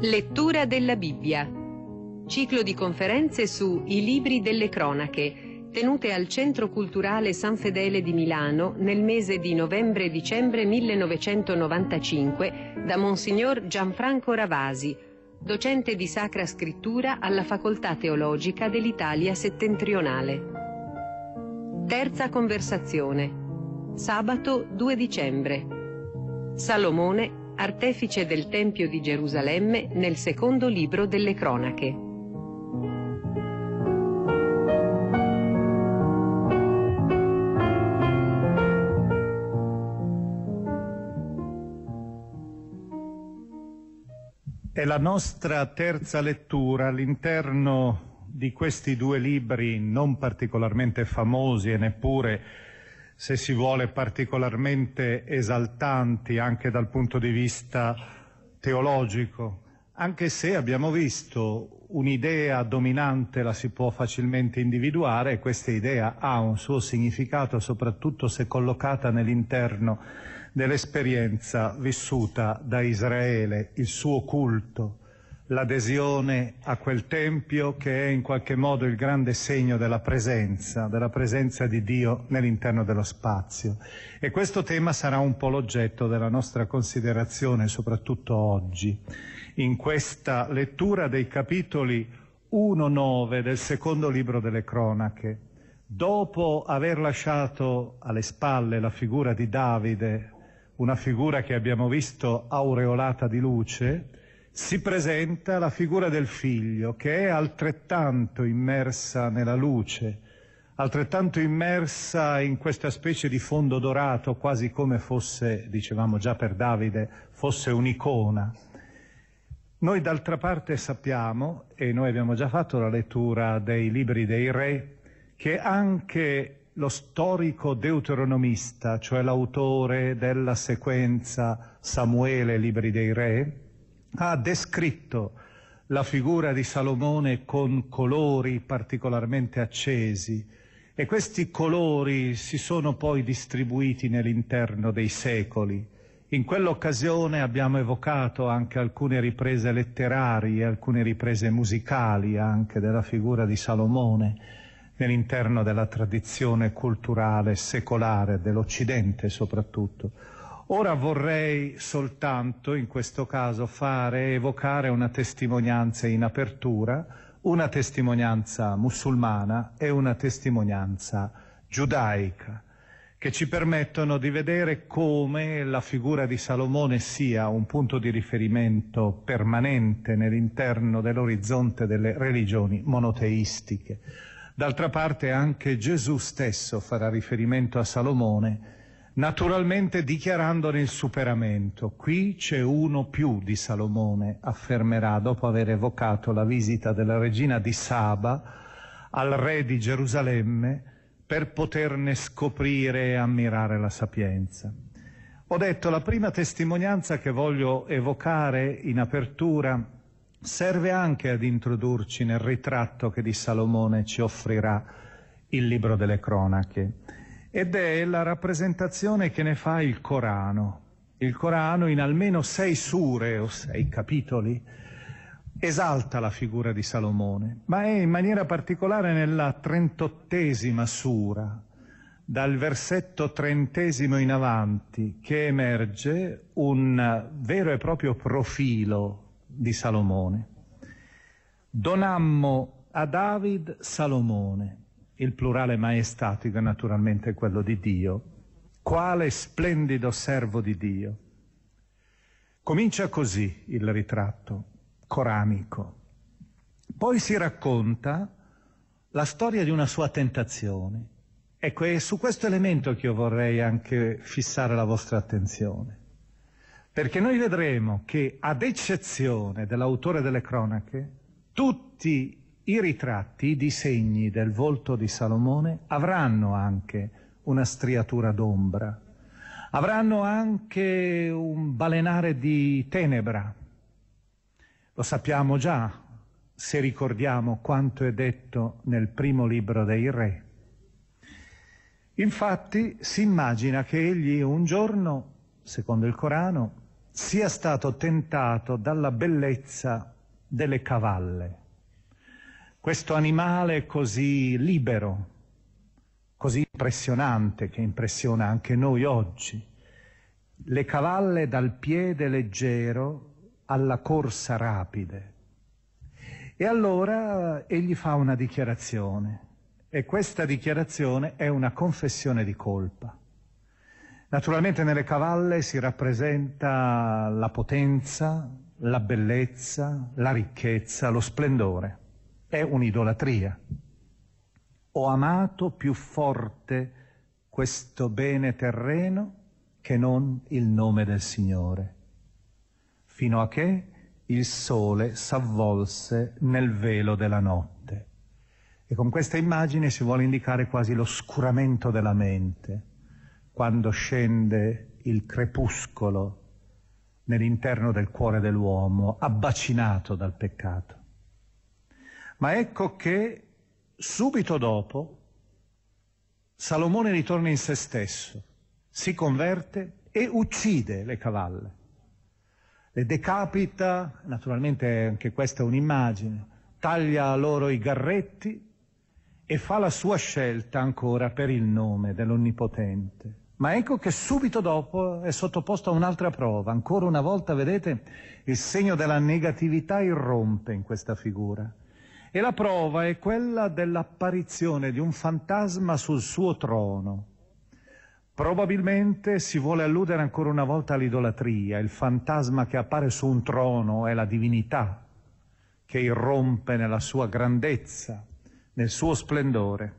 Lettura della Bibbia. Ciclo di conferenze su I libri delle cronache, tenute al Centro Culturale San Fedele di Milano nel mese di novembre-dicembre 1995 da Monsignor Gianfranco Ravasi, docente di Sacra Scrittura alla Facoltà Teologica dell'Italia Settentrionale. Terza conversazione. Sabato 2 dicembre. Salomone, artefice del Tempio di Gerusalemme nel secondo libro delle cronache. È la nostra terza lettura all'interno di questi due libri non particolarmente famosi e neppure, se si vuole, particolarmente esaltanti anche dal punto di vista teologico, anche se abbiamo visto un'idea dominante la si può facilmente individuare e questa idea ha un suo significato soprattutto se collocata nell'interno dell'esperienza vissuta da Israele, il suo culto, l'adesione a quel Tempio che è in qualche modo il grande segno della presenza, della presenza di Dio nell'interno dello spazio. E questo tema sarà un po' l'oggetto della nostra considerazione, soprattutto oggi, in questa lettura dei capitoli 1-9 del secondo libro delle cronache. Dopo aver lasciato alle spalle la figura di Davide, una figura che abbiamo visto aureolata di luce, si presenta la figura del figlio che è altrettanto immersa nella luce, altrettanto immersa in questa specie di fondo dorato, quasi come fosse, dicevamo già per Davide, fosse un'icona. Noi d'altra parte sappiamo, e noi abbiamo già fatto la lettura dei libri dei re, che anche lo storico deuteronomista, cioè l'autore della sequenza Samuele, Libri dei Re, ha descritto la figura di Salomone con colori particolarmente accesi e questi colori si sono poi distribuiti nell'interno dei secoli. In quell'occasione abbiamo evocato anche alcune riprese letterarie, alcune riprese musicali anche della figura di Salomone nell'interno della tradizione culturale secolare dell'Occidente soprattutto. Ora vorrei soltanto, in questo caso, fare, evocare una testimonianza in apertura, una testimonianza musulmana e una testimonianza giudaica, che ci permettono di vedere come la figura di Salomone sia un punto di riferimento permanente nell'interno dell'orizzonte delle religioni monoteistiche. D'altra parte anche Gesù stesso farà riferimento a Salomone, naturalmente dichiarandone il superamento. Qui c'è uno più di Salomone, affermerà dopo aver evocato la visita della regina di Saba al re di Gerusalemme per poterne scoprire e ammirare la sapienza. Ho detto la prima testimonianza che voglio evocare in apertura serve anche ad introdurci nel ritratto che di Salomone ci offrirà il libro delle cronache ed è la rappresentazione che ne fa il Corano. Il Corano in almeno sei sure o sei capitoli esalta la figura di Salomone, ma è in maniera particolare nella trentottesima sura, dal versetto trentesimo in avanti, che emerge un vero e proprio profilo di Salomone. Donammo a David Salomone, il plurale maestatico è naturalmente quello di Dio, quale splendido servo di Dio. Comincia così il ritratto coranico. Poi si racconta la storia di una sua tentazione. Ecco, è su questo elemento che io vorrei anche fissare la vostra attenzione. Perché noi vedremo che, ad eccezione dell'autore delle cronache, tutti i ritratti, i disegni del volto di Salomone avranno anche una striatura d'ombra, avranno anche un balenare di tenebra, lo sappiamo già se ricordiamo quanto è detto nel primo libro dei re. Infatti si immagina che egli un giorno, secondo il Corano, sia stato tentato dalla bellezza delle cavalle. Questo animale così libero, così impressionante che impressiona anche noi oggi. Le cavalle dal piede leggero alla corsa rapide. E allora egli fa una dichiarazione e questa dichiarazione è una confessione di colpa. Naturalmente nelle cavalle si rappresenta la potenza, la bellezza, la ricchezza, lo splendore. È un'idolatria. Ho amato più forte questo bene terreno che non il nome del Signore fino a che il sole s'avvolse nel velo della notte. E con questa immagine si vuole indicare quasi l'oscuramento della mente, quando scende il crepuscolo nell'interno del cuore dell'uomo, abbacinato dal peccato. Ma ecco che subito dopo Salomone ritorna in se stesso, si converte e uccide le cavalle le decapita, naturalmente anche questa è un'immagine, taglia loro i garretti e fa la sua scelta ancora per il nome dell'Onnipotente. Ma ecco che subito dopo è sottoposto a un'altra prova. Ancora una volta, vedete, il segno della negatività irrompe in questa figura. E la prova è quella dell'apparizione di un fantasma sul suo trono. Probabilmente si vuole alludere ancora una volta all'idolatria, il fantasma che appare su un trono è la divinità che irrompe nella sua grandezza, nel suo splendore.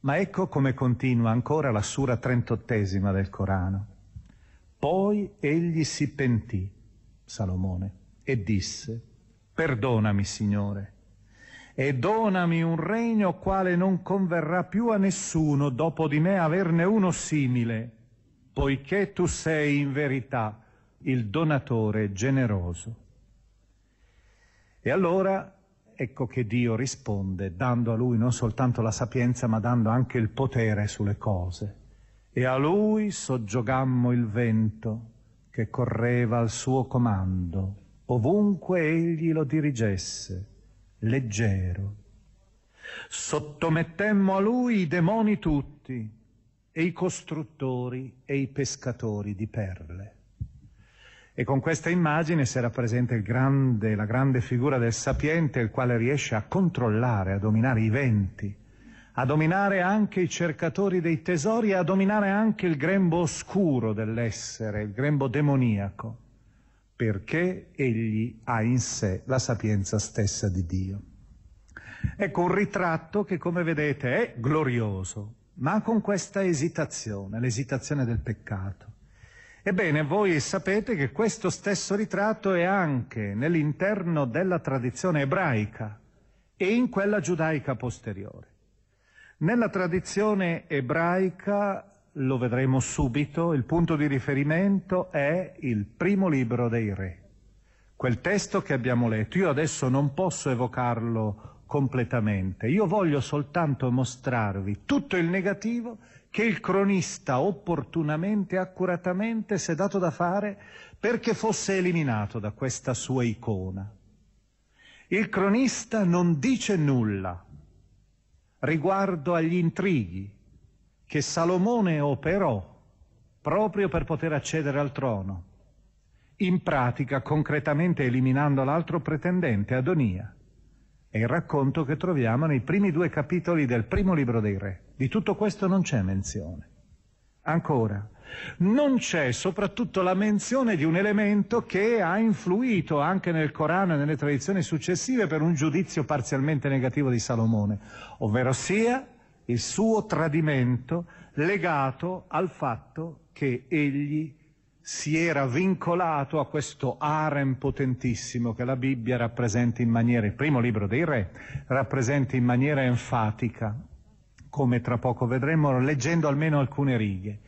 Ma ecco come continua ancora la sura trentottesima del Corano. Poi egli si pentì, Salomone, e disse, perdonami, Signore, e donami un regno quale non converrà più a nessuno dopo di me averne uno simile, poiché tu sei in verità il donatore generoso. E allora ecco che Dio risponde dando a lui non soltanto la sapienza ma dando anche il potere sulle cose. E a lui soggiogammo il vento che correva al suo comando, ovunque egli lo dirigesse leggero. Sottomettemmo a lui i demoni tutti, e i costruttori e i pescatori di perle. E con questa immagine si rappresenta grande, la grande figura del sapiente, il quale riesce a controllare, a dominare i venti, a dominare anche i cercatori dei tesori e a dominare anche il grembo oscuro dell'essere, il grembo demoniaco perché egli ha in sé la sapienza stessa di Dio. Ecco un ritratto che, come vedete, è glorioso, ma con questa esitazione, l'esitazione del peccato. Ebbene, voi sapete che questo stesso ritratto è anche nell'interno della tradizione ebraica e in quella giudaica posteriore. Nella tradizione ebraica, lo vedremo subito, il punto di riferimento è il primo libro dei re, quel testo che abbiamo letto. Io adesso non posso evocarlo completamente, io voglio soltanto mostrarvi tutto il negativo che il cronista opportunamente, accuratamente si è dato da fare perché fosse eliminato da questa sua icona. Il cronista non dice nulla riguardo agli intrighi che Salomone operò proprio per poter accedere al trono, in pratica concretamente eliminando l'altro pretendente, Adonia. È il racconto che troviamo nei primi due capitoli del primo libro dei re. Di tutto questo non c'è menzione. Ancora, non c'è soprattutto la menzione di un elemento che ha influito anche nel Corano e nelle tradizioni successive per un giudizio parzialmente negativo di Salomone, ovvero sia il suo tradimento legato al fatto che egli si era vincolato a questo harem potentissimo che la Bibbia rappresenta in maniera, il primo libro dei re, rappresenta in maniera enfatica, come tra poco vedremo leggendo almeno alcune righe.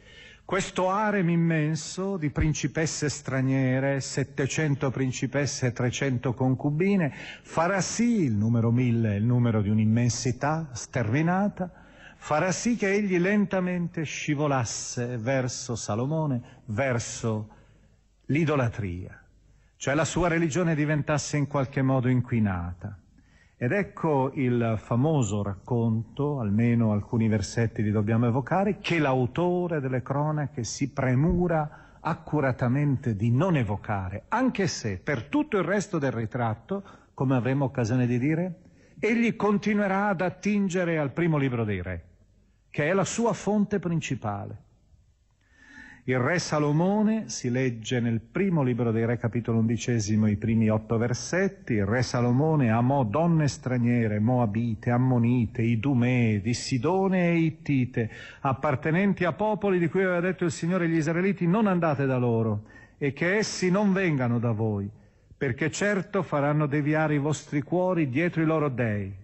Questo harem immenso di principesse straniere, 700 principesse e 300 concubine, farà sì, il numero mille è il numero di un'immensità sterminata, farà sì che egli lentamente scivolasse verso Salomone, verso l'idolatria, cioè la sua religione diventasse in qualche modo inquinata. Ed ecco il famoso racconto, almeno alcuni versetti li dobbiamo evocare, che l'autore delle cronache si premura accuratamente di non evocare, anche se per tutto il resto del ritratto, come avremo occasione di dire, egli continuerà ad attingere al primo libro dei re, che è la sua fonte principale. Il re Salomone, si legge nel primo libro dei re, capitolo undicesimo, i primi otto versetti, il re Salomone amò donne straniere, moabite, ammonite, idumee, di Sidone e Ittite, appartenenti a popoli di cui aveva detto il Signore agli israeliti, non andate da loro, e che essi non vengano da voi, perché certo faranno deviare i vostri cuori dietro i loro dei.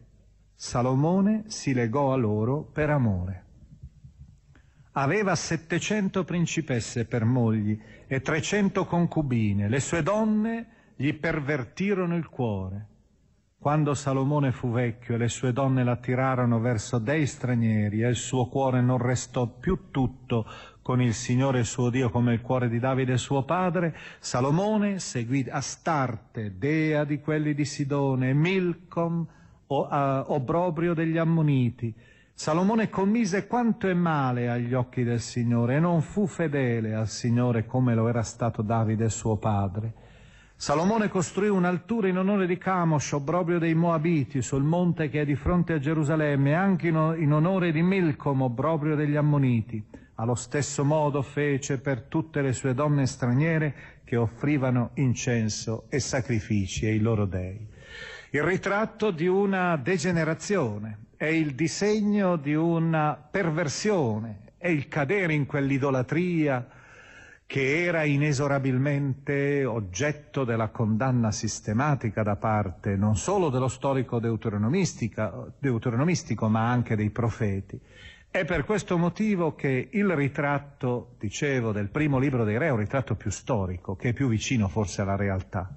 Salomone si legò a loro per amore. Aveva 700 principesse per mogli e 300 concubine. Le sue donne gli pervertirono il cuore. Quando Salomone fu vecchio e le sue donne l'attirarono verso dei stranieri e il suo cuore non restò più tutto con il Signore suo Dio come il cuore di Davide suo padre, Salomone seguì Astarte, dea di quelli di Sidone, Milcom, obrobrio degli Ammoniti, Salomone commise quanto è male agli occhi del Signore e non fu fedele al Signore come lo era stato Davide suo padre. Salomone costruì un'altura in onore di Camosh, obbrobrio dei Moabiti, sul monte che è di fronte a Gerusalemme, anche in onore di Milcom, obbrobrio degli Ammoniti. Allo stesso modo fece per tutte le sue donne straniere che offrivano incenso e sacrifici ai loro dei. Il ritratto di una degenerazione, è il disegno di una perversione, è il cadere in quell'idolatria che era inesorabilmente oggetto della condanna sistematica da parte non solo dello storico deuteronomistico, ma anche dei profeti. È per questo motivo che il ritratto, dicevo, del primo libro dei re è un ritratto più storico, che è più vicino forse alla realtà.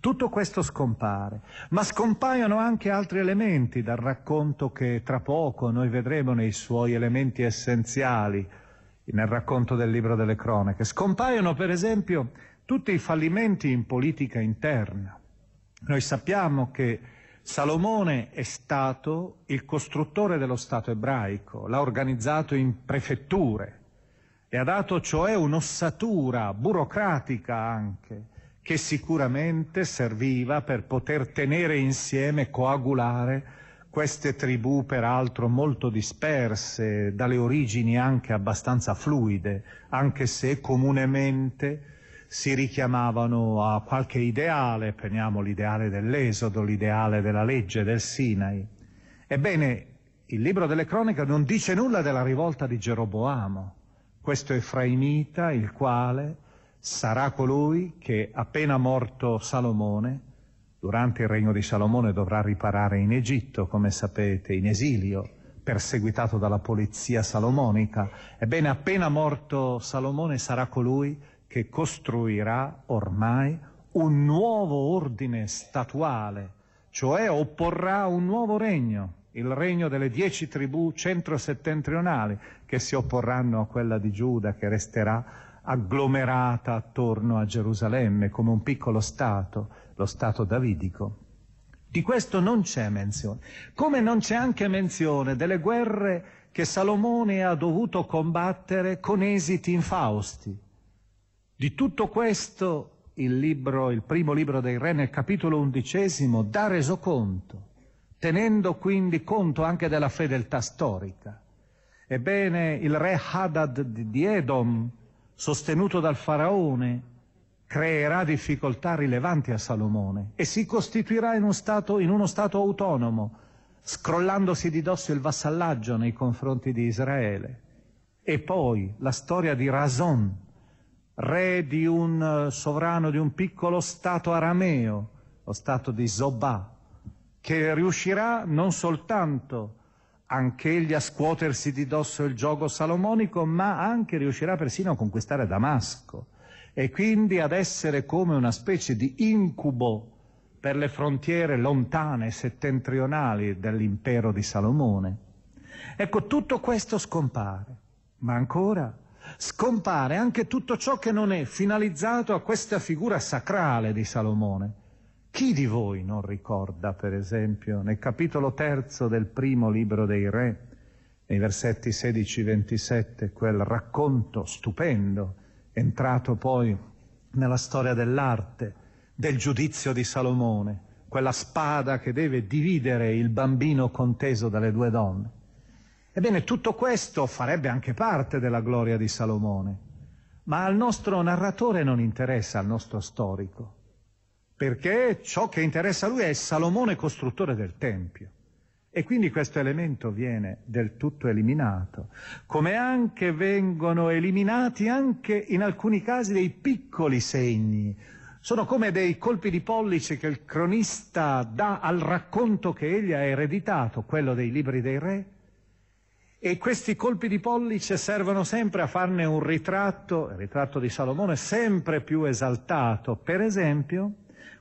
Tutto questo scompare, ma scompaiono anche altri elementi dal racconto che tra poco noi vedremo nei suoi elementi essenziali nel racconto del libro delle cronache. Scompaiono per esempio tutti i fallimenti in politica interna. Noi sappiamo che Salomone è stato il costruttore dello Stato ebraico, l'ha organizzato in prefetture e ha dato cioè un'ossatura burocratica anche che sicuramente serviva per poter tenere insieme, coagulare queste tribù peraltro molto disperse, dalle origini anche abbastanza fluide, anche se comunemente si richiamavano a qualche ideale, prendiamo l'ideale dell'Esodo, l'ideale della legge del Sinai. Ebbene, il libro delle cronache non dice nulla della rivolta di Geroboamo, questo Efraimita, il quale sarà colui che appena morto Salomone, durante il regno di Salomone dovrà riparare in Egitto, come sapete, in esilio, perseguitato dalla polizia salomonica. Ebbene, appena morto Salomone sarà colui che costruirà ormai un nuovo ordine statuale, cioè opporrà un nuovo regno, il regno delle dieci tribù centro-settentrionali che si opporranno a quella di Giuda che resterà agglomerata attorno a Gerusalemme come un piccolo Stato, lo Stato davidico. Di questo non c'è menzione, come non c'è anche menzione delle guerre che Salomone ha dovuto combattere con esiti infausti. Di tutto questo il, libro, il primo libro dei Re nel capitolo undicesimo dà resoconto, tenendo quindi conto anche della fedeltà storica. Ebbene, il re Hadad di Edom, sostenuto dal faraone, creerà difficoltà rilevanti a Salomone e si costituirà in, un stato, in uno Stato autonomo, scrollandosi di dosso il vassallaggio nei confronti di Israele. E poi la storia di Rason, re di un eh, sovrano di un piccolo Stato arameo, lo Stato di Zobà, che riuscirà non soltanto anch'egli a scuotersi di dosso il gioco salomonico, ma anche riuscirà persino a conquistare Damasco e quindi ad essere come una specie di incubo per le frontiere lontane settentrionali dell'impero di Salomone. Ecco, tutto questo scompare, ma ancora scompare anche tutto ciò che non è finalizzato a questa figura sacrale di Salomone. Chi di voi non ricorda, per esempio, nel capitolo terzo del primo libro dei Re, nei versetti 16-27, quel racconto stupendo entrato poi nella storia dell'arte, del giudizio di Salomone, quella spada che deve dividere il bambino conteso dalle due donne. Ebbene, tutto questo farebbe anche parte della gloria di Salomone, ma al nostro narratore non interessa, al nostro storico, perché ciò che interessa a lui è Salomone costruttore del Tempio. E quindi questo elemento viene del tutto eliminato, come anche vengono eliminati anche in alcuni casi dei piccoli segni. Sono come dei colpi di pollice che il cronista dà al racconto che egli ha ereditato, quello dei libri dei re, e questi colpi di pollice servono sempre a farne un ritratto, il ritratto di Salomone, sempre più esaltato. Per esempio,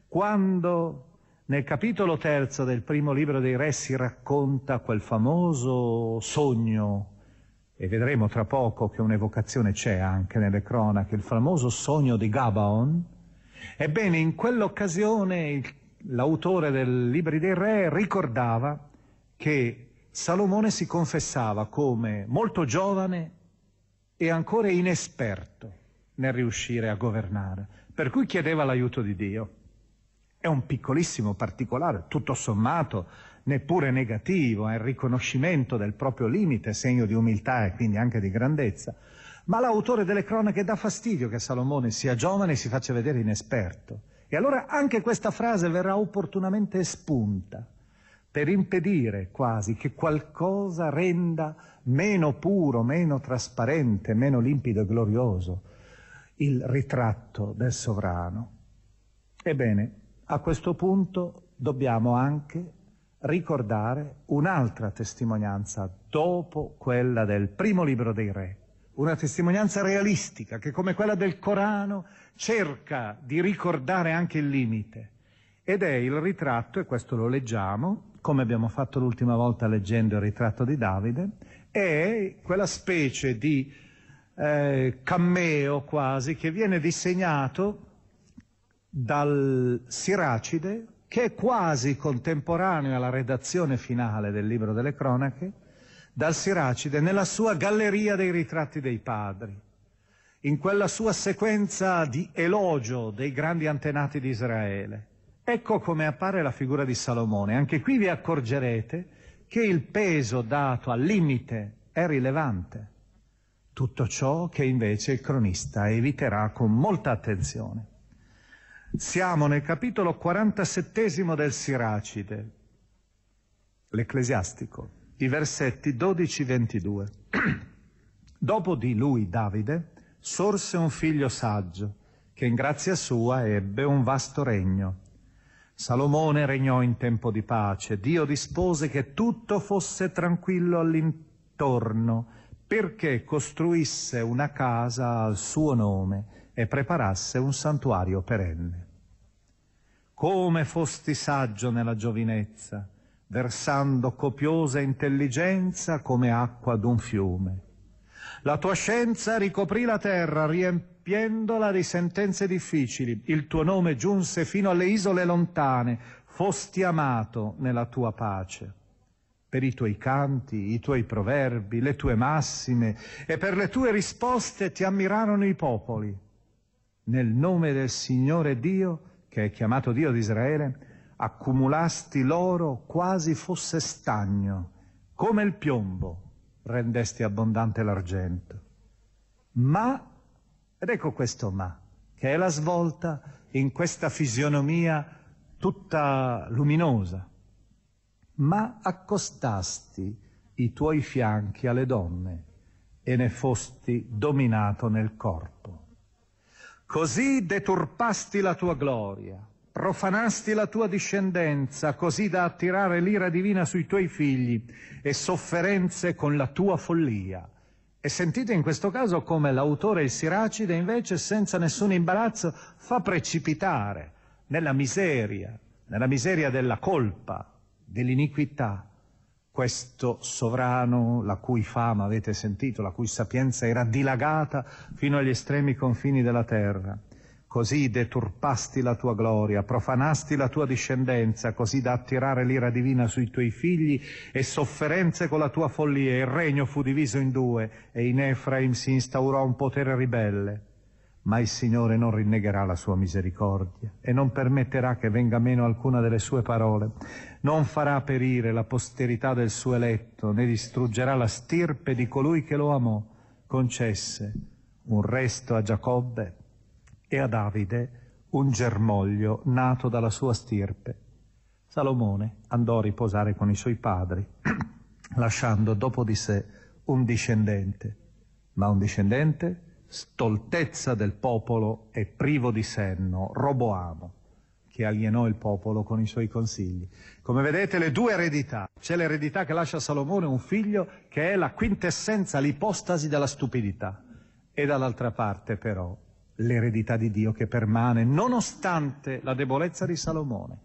quando nel capitolo terzo del primo libro dei Re si racconta quel famoso sogno, e vedremo tra poco che un'evocazione c'è anche nelle cronache, il famoso sogno di Gabaon. Ebbene, in quell'occasione l'autore del Libri dei Re ricordava che Salomone si confessava come molto giovane e ancora inesperto nel riuscire a governare, per cui chiedeva l'aiuto di Dio. È un piccolissimo particolare, tutto sommato neppure negativo, è il riconoscimento del proprio limite, segno di umiltà e quindi anche di grandezza. Ma l'autore delle cronache dà fastidio che Salomone sia giovane e si faccia vedere inesperto. E allora anche questa frase verrà opportunamente espunta per impedire quasi che qualcosa renda meno puro, meno trasparente, meno limpido e glorioso il ritratto del sovrano. Ebbene, a questo punto dobbiamo anche ricordare un'altra testimonianza dopo quella del primo libro dei re, una testimonianza realistica che come quella del Corano cerca di ricordare anche il limite ed è il ritratto, e questo lo leggiamo, come abbiamo fatto l'ultima volta leggendo il ritratto di Davide, è quella specie di eh, cammeo quasi che viene disegnato dal Siracide, che è quasi contemporaneo alla redazione finale del libro delle cronache, dal Siracide nella sua galleria dei ritratti dei padri, in quella sua sequenza di elogio dei grandi antenati di Israele. Ecco come appare la figura di Salomone. Anche qui vi accorgerete che il peso dato al limite è rilevante. Tutto ciò che invece il cronista eviterà con molta attenzione. Siamo nel capitolo 47 del Siracide, l'Ecclesiastico, i versetti 12-22. Dopo di lui, Davide, sorse un figlio saggio, che in grazia sua ebbe un vasto regno. Salomone regnò in tempo di pace, Dio dispose che tutto fosse tranquillo all'intorno perché costruisse una casa al suo nome e preparasse un santuario perenne. Come fosti saggio nella giovinezza, versando copiosa intelligenza come acqua d'un fiume. La tua scienza ricoprì la terra, riempiendola di sentenze difficili. Il tuo nome giunse fino alle isole lontane, fosti amato nella tua pace. Per i tuoi canti, i tuoi proverbi, le tue massime e per le tue risposte ti ammirarono i popoli. Nel nome del Signore Dio, che è chiamato Dio di Israele, accumulasti l'oro quasi fosse stagno, come il piombo rendesti abbondante l'argento. Ma, ed ecco questo ma, che è la svolta in questa fisionomia tutta luminosa, ma accostasti i tuoi fianchi alle donne e ne fosti dominato nel corpo. Così deturpasti la tua gloria, profanasti la tua discendenza così da attirare l'ira divina sui tuoi figli e sofferenze con la tua follia. E sentite in questo caso come l'autore il Siracide invece senza nessun imbarazzo fa precipitare nella miseria, nella miseria della colpa, dell'iniquità, questo sovrano la cui fama avete sentito, la cui sapienza era dilagata fino agli estremi confini della terra Così deturpasti la tua gloria, profanasti la tua discendenza, così da attirare l'ira divina sui tuoi figli e sofferenze con la tua follia. Il regno fu diviso in due e in Efraim si instaurò un potere ribelle. Ma il Signore non rinnegherà la sua misericordia e non permetterà che venga meno alcuna delle sue parole. Non farà perire la posterità del suo eletto, né distruggerà la stirpe di colui che lo amò. Concesse un resto a Giacobbe e a Davide un germoglio nato dalla sua stirpe. Salomone andò a riposare con i suoi padri, lasciando dopo di sé un discendente, ma un discendente stoltezza del popolo e privo di senno, Roboamo, che alienò il popolo con i suoi consigli. Come vedete le due eredità, c'è l'eredità che lascia Salomone, un figlio che è la quintessenza, l'ipostasi della stupidità, e dall'altra parte però l'eredità di Dio che permane nonostante la debolezza di Salomone,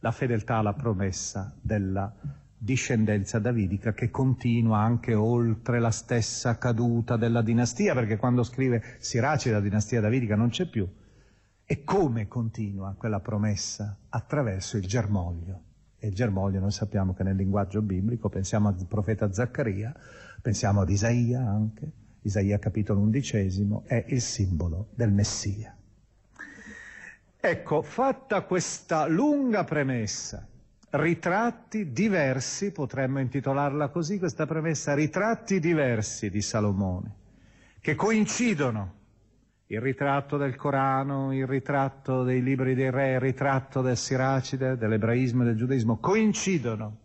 la fedeltà alla promessa della discendenza davidica che continua anche oltre la stessa caduta della dinastia, perché quando scrive Siraci la dinastia davidica non c'è più. E come continua quella promessa? Attraverso il germoglio. E il germoglio noi sappiamo che nel linguaggio biblico, pensiamo al profeta Zaccaria, pensiamo ad Isaia anche, Isaia capitolo undicesimo, è il simbolo del Messia. Ecco, fatta questa lunga premessa, ritratti diversi, potremmo intitolarla così questa premessa, ritratti diversi di Salomone, che coincidono, il ritratto del Corano, il ritratto dei libri dei re, il ritratto del Siracide, dell'ebraismo e del giudaismo, coincidono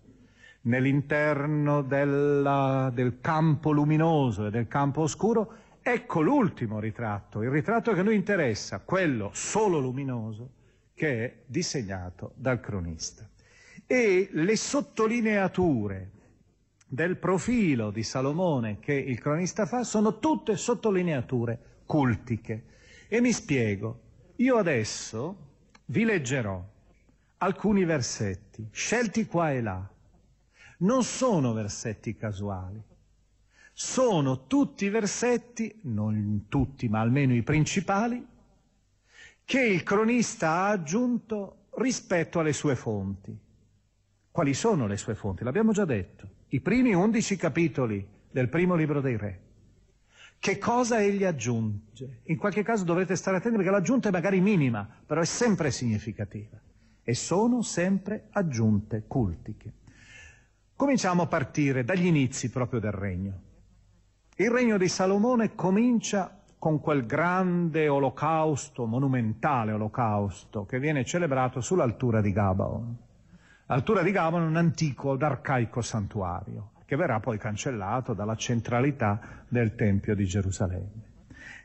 nell'interno della, del campo luminoso e del campo oscuro, ecco l'ultimo ritratto, il ritratto che a noi interessa, quello solo luminoso, che è disegnato dal cronista. E le sottolineature del profilo di Salomone che il cronista fa sono tutte sottolineature cultiche. E mi spiego, io adesso vi leggerò alcuni versetti, scelti qua e là, non sono versetti casuali, sono tutti versetti, non tutti ma almeno i principali, che il cronista ha aggiunto rispetto alle sue fonti. Quali sono le sue fonti? L'abbiamo già detto. I primi undici capitoli del primo libro dei re. Che cosa egli aggiunge? In qualche caso dovrete stare attenti perché l'aggiunta è magari minima, però è sempre significativa. E sono sempre aggiunte cultiche. Cominciamo a partire dagli inizi proprio del regno. Il regno di Salomone comincia con quel grande olocausto, monumentale olocausto, che viene celebrato sull'altura di Gabaon. L'altura di Gabaon è un antico ed arcaico santuario, che verrà poi cancellato dalla centralità del Tempio di Gerusalemme.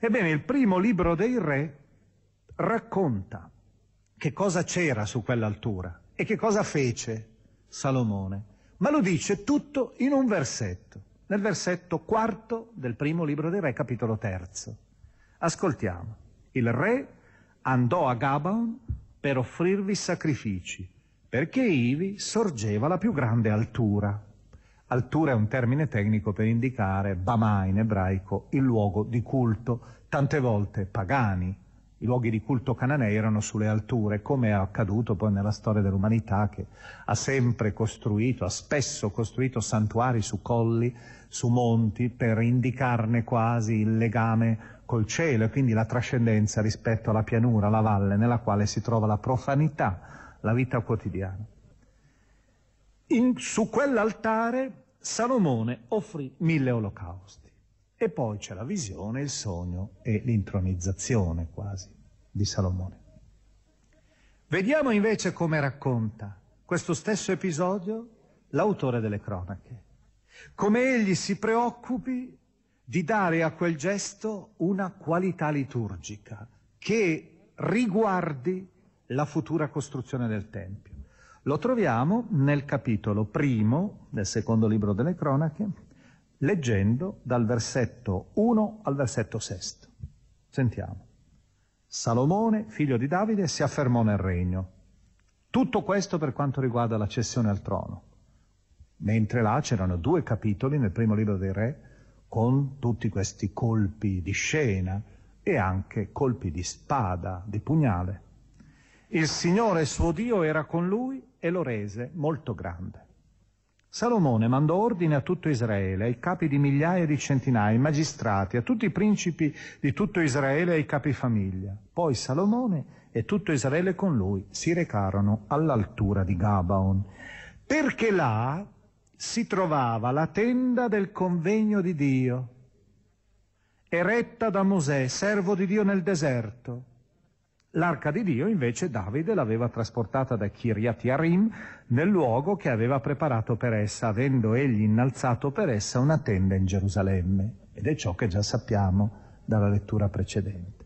Ebbene, il primo libro dei re racconta che cosa c'era su quell'altura e che cosa fece Salomone, ma lo dice tutto in un versetto, nel versetto quarto del primo libro dei Re, capitolo terzo. Ascoltiamo. Il re andò a Gabaon per offrirvi sacrifici, perché ivi sorgeva la più grande altura. Altura è un termine tecnico per indicare Bama in ebraico, il luogo di culto, tante volte pagani. I luoghi di culto cananei erano sulle alture, come è accaduto poi nella storia dell'umanità che ha sempre costruito, ha spesso costruito santuari su colli, su monti, per indicarne quasi il legame col cielo e quindi la trascendenza rispetto alla pianura, alla valle nella quale si trova la profanità, la vita quotidiana. In, su quell'altare Salomone offrì mille olocausti. E poi c'è la visione, il sogno e l'intronizzazione quasi di Salomone. Vediamo invece come racconta questo stesso episodio l'autore delle cronache. Come egli si preoccupi di dare a quel gesto una qualità liturgica che riguardi la futura costruzione del Tempio. Lo troviamo nel capitolo primo del secondo libro delle cronache, leggendo dal versetto 1 al versetto 6. Sentiamo. Salomone, figlio di Davide, si affermò nel regno. Tutto questo per quanto riguarda la cessione al trono. Mentre là c'erano due capitoli nel primo libro dei re con tutti questi colpi di scena e anche colpi di spada, di pugnale. Il Signore suo Dio era con lui e lo rese molto grande. Salomone mandò ordine a tutto Israele, ai capi di migliaia di centinaia, ai magistrati, a tutti i principi di tutto Israele e ai capi famiglia. Poi Salomone e tutto Israele con lui si recarono all'altura di Gabaon, perché là si trovava la tenda del convegno di Dio, eretta da Mosè, servo di Dio nel deserto L'arca di Dio invece Davide l'aveva trasportata da Kiriat Yarim nel luogo che aveva preparato per essa, avendo egli innalzato per essa una tenda in Gerusalemme. Ed è ciò che già sappiamo dalla lettura precedente.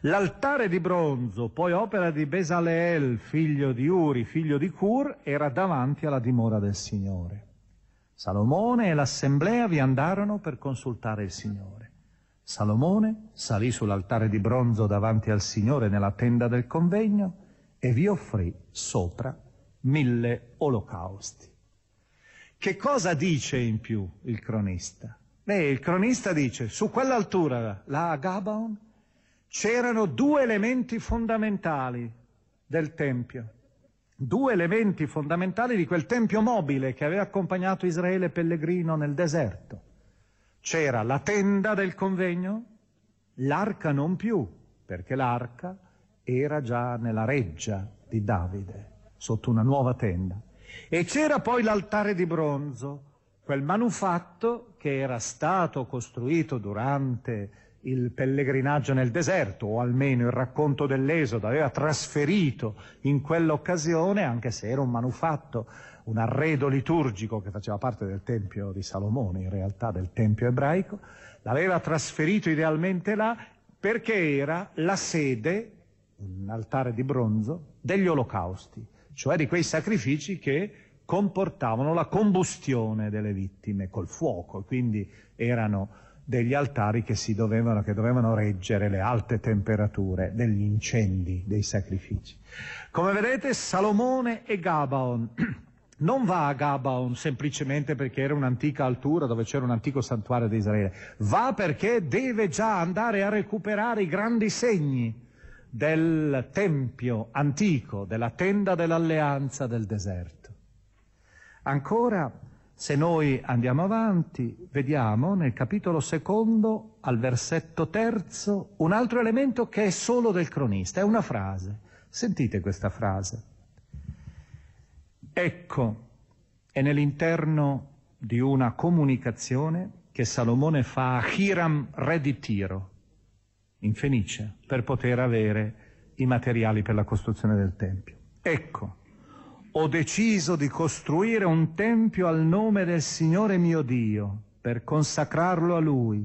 L'altare di bronzo, poi opera di Besaleel, figlio di Uri, figlio di Cur, era davanti alla dimora del Signore. Salomone e l'assemblea vi andarono per consultare il Signore. Salomone salì sull'altare di bronzo davanti al Signore nella tenda del convegno e vi offrì sopra mille olocausti. Che cosa dice in più il cronista? Beh, il cronista dice, su quell'altura, là a Gabaon, c'erano due elementi fondamentali del Tempio, due elementi fondamentali di quel Tempio mobile che aveva accompagnato Israele pellegrino nel deserto. C'era la tenda del convegno, l'arca non più, perché l'arca era già nella reggia di Davide, sotto una nuova tenda. E c'era poi l'altare di bronzo, quel manufatto che era stato costruito durante il pellegrinaggio nel deserto, o almeno il racconto dell'Esodo aveva trasferito in quell'occasione, anche se era un manufatto un arredo liturgico che faceva parte del Tempio di Salomone, in realtà del Tempio ebraico, l'aveva trasferito idealmente là perché era la sede, un altare di bronzo, degli olocausti, cioè di quei sacrifici che comportavano la combustione delle vittime col fuoco, quindi erano degli altari che, dovevano, che dovevano reggere le alte temperature degli incendi dei sacrifici. Come vedete Salomone e Gabaon non va a Gabaon semplicemente perché era un'antica altura dove c'era un antico santuario di Israele, va perché deve già andare a recuperare i grandi segni del tempio antico, della tenda dell'alleanza del deserto. Ancora, se noi andiamo avanti, vediamo nel capitolo secondo, al versetto terzo, un altro elemento che è solo del cronista, è una frase. Sentite questa frase. Ecco, è nell'interno di una comunicazione che Salomone fa a Hiram, re di Tiro, in Fenice, per poter avere i materiali per la costruzione del Tempio. Ecco, ho deciso di costruire un Tempio al nome del Signore mio Dio, per consacrarlo a Lui,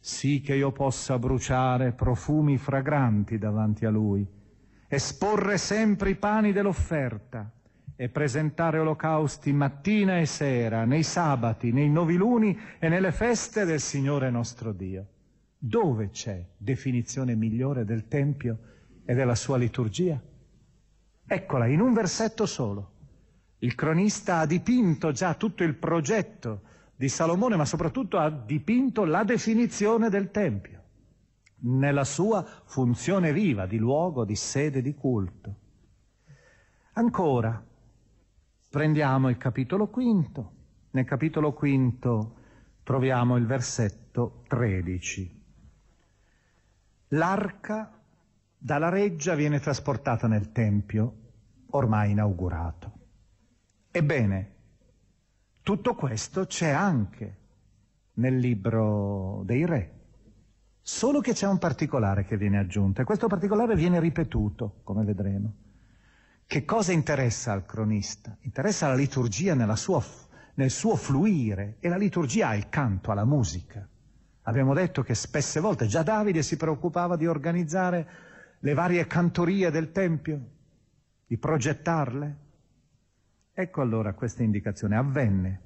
sì che io possa bruciare profumi fragranti davanti a Lui esporre sempre i pani dell'offerta e presentare olocausti mattina e sera, nei sabati, nei noviluni e nelle feste del Signore nostro Dio. Dove c'è definizione migliore del Tempio e della sua liturgia? Eccola, in un versetto solo. Il cronista ha dipinto già tutto il progetto di Salomone, ma soprattutto ha dipinto la definizione del Tempio nella sua funzione viva di luogo, di sede, di culto. Ancora, prendiamo il capitolo quinto. Nel capitolo quinto troviamo il versetto 13. L'arca dalla reggia viene trasportata nel Tempio, ormai inaugurato. Ebbene, tutto questo c'è anche nel libro dei re. Solo che c'è un particolare che viene aggiunto e questo particolare viene ripetuto, come vedremo. Che cosa interessa al cronista? Interessa la liturgia sua, nel suo fluire e la liturgia ha il canto, ha la musica. Abbiamo detto che spesse volte già Davide si preoccupava di organizzare le varie cantorie del Tempio, di progettarle. Ecco allora questa indicazione. Avvenne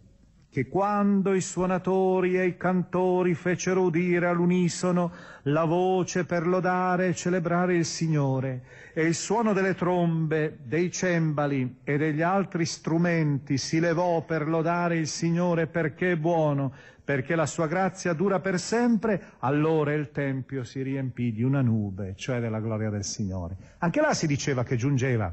che quando i suonatori e i cantori fecero udire all'unisono la voce per lodare e celebrare il Signore, e il suono delle trombe, dei cembali e degli altri strumenti si levò per lodare il Signore perché è buono, perché la sua grazia dura per sempre, allora il Tempio si riempì di una nube, cioè della gloria del Signore. Anche là si diceva che giungeva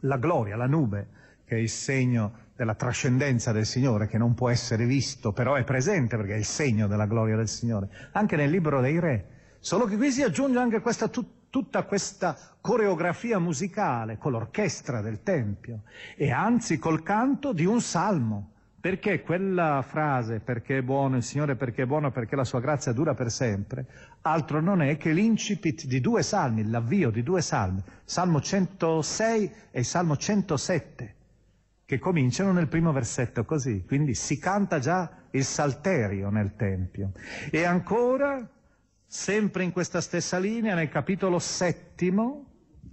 la gloria, la nube, che è il segno della trascendenza del Signore che non può essere visto, però è presente perché è il segno della gloria del Signore, anche nel libro dei re. Solo che qui si aggiunge anche questa, tut, tutta questa coreografia musicale con l'orchestra del Tempio e anzi col canto di un salmo. Perché quella frase, perché è buono il Signore, perché è buono, perché la sua grazia dura per sempre, altro non è che l'incipit di due salmi, l'avvio di due salmi, Salmo 106 e Salmo 107 che cominciano nel primo versetto così, quindi si canta già il salterio nel Tempio. E ancora, sempre in questa stessa linea, nel capitolo settimo,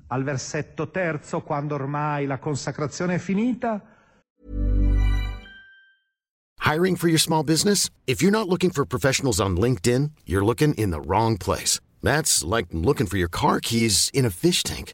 al versetto terzo, quando ormai la consacrazione è finita. Hiring for your small business? If you're not looking for professionals on LinkedIn, you're looking in the wrong place. That's like looking for your car keys in a fish tank.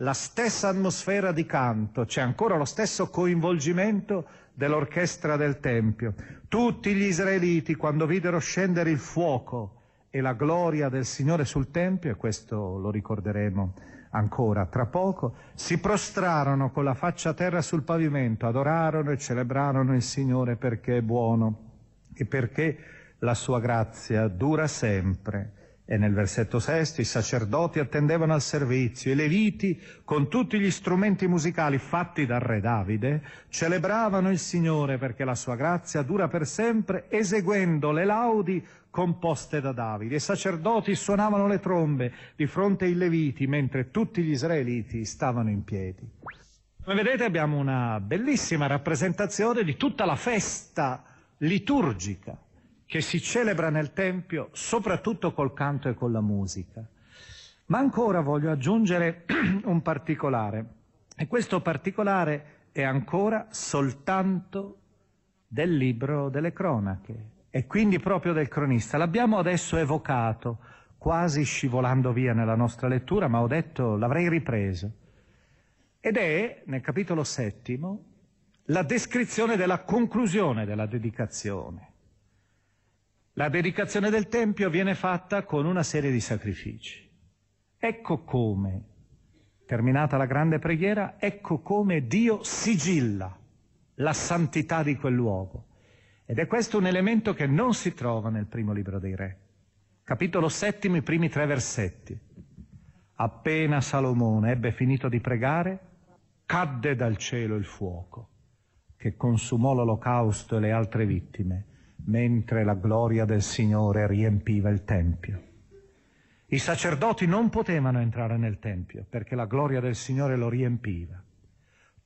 la stessa atmosfera di canto, c'è ancora lo stesso coinvolgimento dell'orchestra del Tempio. Tutti gli israeliti, quando videro scendere il fuoco e la gloria del Signore sul Tempio, e questo lo ricorderemo ancora tra poco, si prostrarono con la faccia a terra sul pavimento, adorarono e celebrarono il Signore perché è buono e perché la sua grazia dura sempre. E nel versetto sesto i sacerdoti attendevano al servizio, i leviti, con tutti gli strumenti musicali fatti dal re Davide, celebravano il Signore perché la sua grazia dura per sempre, eseguendo le laudi composte da Davide. I sacerdoti suonavano le trombe di fronte ai leviti, mentre tutti gli israeliti stavano in piedi. Come vedete abbiamo una bellissima rappresentazione di tutta la festa liturgica che si celebra nel Tempio soprattutto col canto e con la musica. Ma ancora voglio aggiungere un particolare, e questo particolare è ancora soltanto del libro delle cronache, e quindi proprio del cronista. L'abbiamo adesso evocato, quasi scivolando via nella nostra lettura, ma ho detto l'avrei ripreso. Ed è, nel capitolo settimo, la descrizione della conclusione della dedicazione. La dedicazione del Tempio viene fatta con una serie di sacrifici. Ecco come, terminata la grande preghiera, ecco come Dio sigilla la santità di quel luogo. Ed è questo un elemento che non si trova nel primo libro dei Re. Capitolo settimo, i primi tre versetti. Appena Salomone ebbe finito di pregare, cadde dal cielo il fuoco, che consumò l'olocausto e le altre vittime mentre la gloria del Signore riempiva il Tempio. I sacerdoti non potevano entrare nel Tempio perché la gloria del Signore lo riempiva.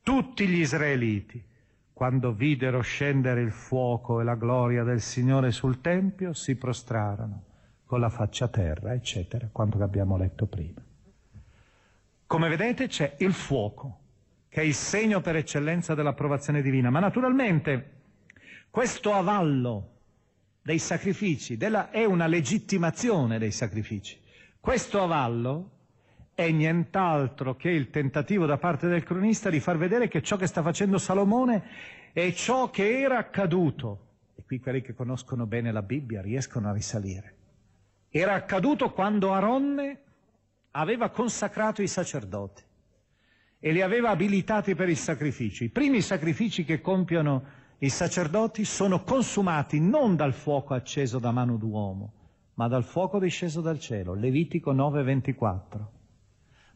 Tutti gli israeliti, quando videro scendere il fuoco e la gloria del Signore sul Tempio, si prostrarono con la faccia a terra, eccetera, quanto abbiamo letto prima. Come vedete c'è il fuoco, che è il segno per eccellenza dell'approvazione divina, ma naturalmente questo avallo dei sacrifici della, è una legittimazione dei sacrifici. Questo avallo è nient'altro che il tentativo da parte del cronista di far vedere che ciò che sta facendo Salomone è ciò che era accaduto. E qui quelli che conoscono bene la Bibbia riescono a risalire. Era accaduto quando Aronne aveva consacrato i sacerdoti e li aveva abilitati per il sacrificio. I primi sacrifici che compiono i sacerdoti sono consumati non dal fuoco acceso da mano d'uomo, ma dal fuoco disceso dal cielo. Levitico 9:24.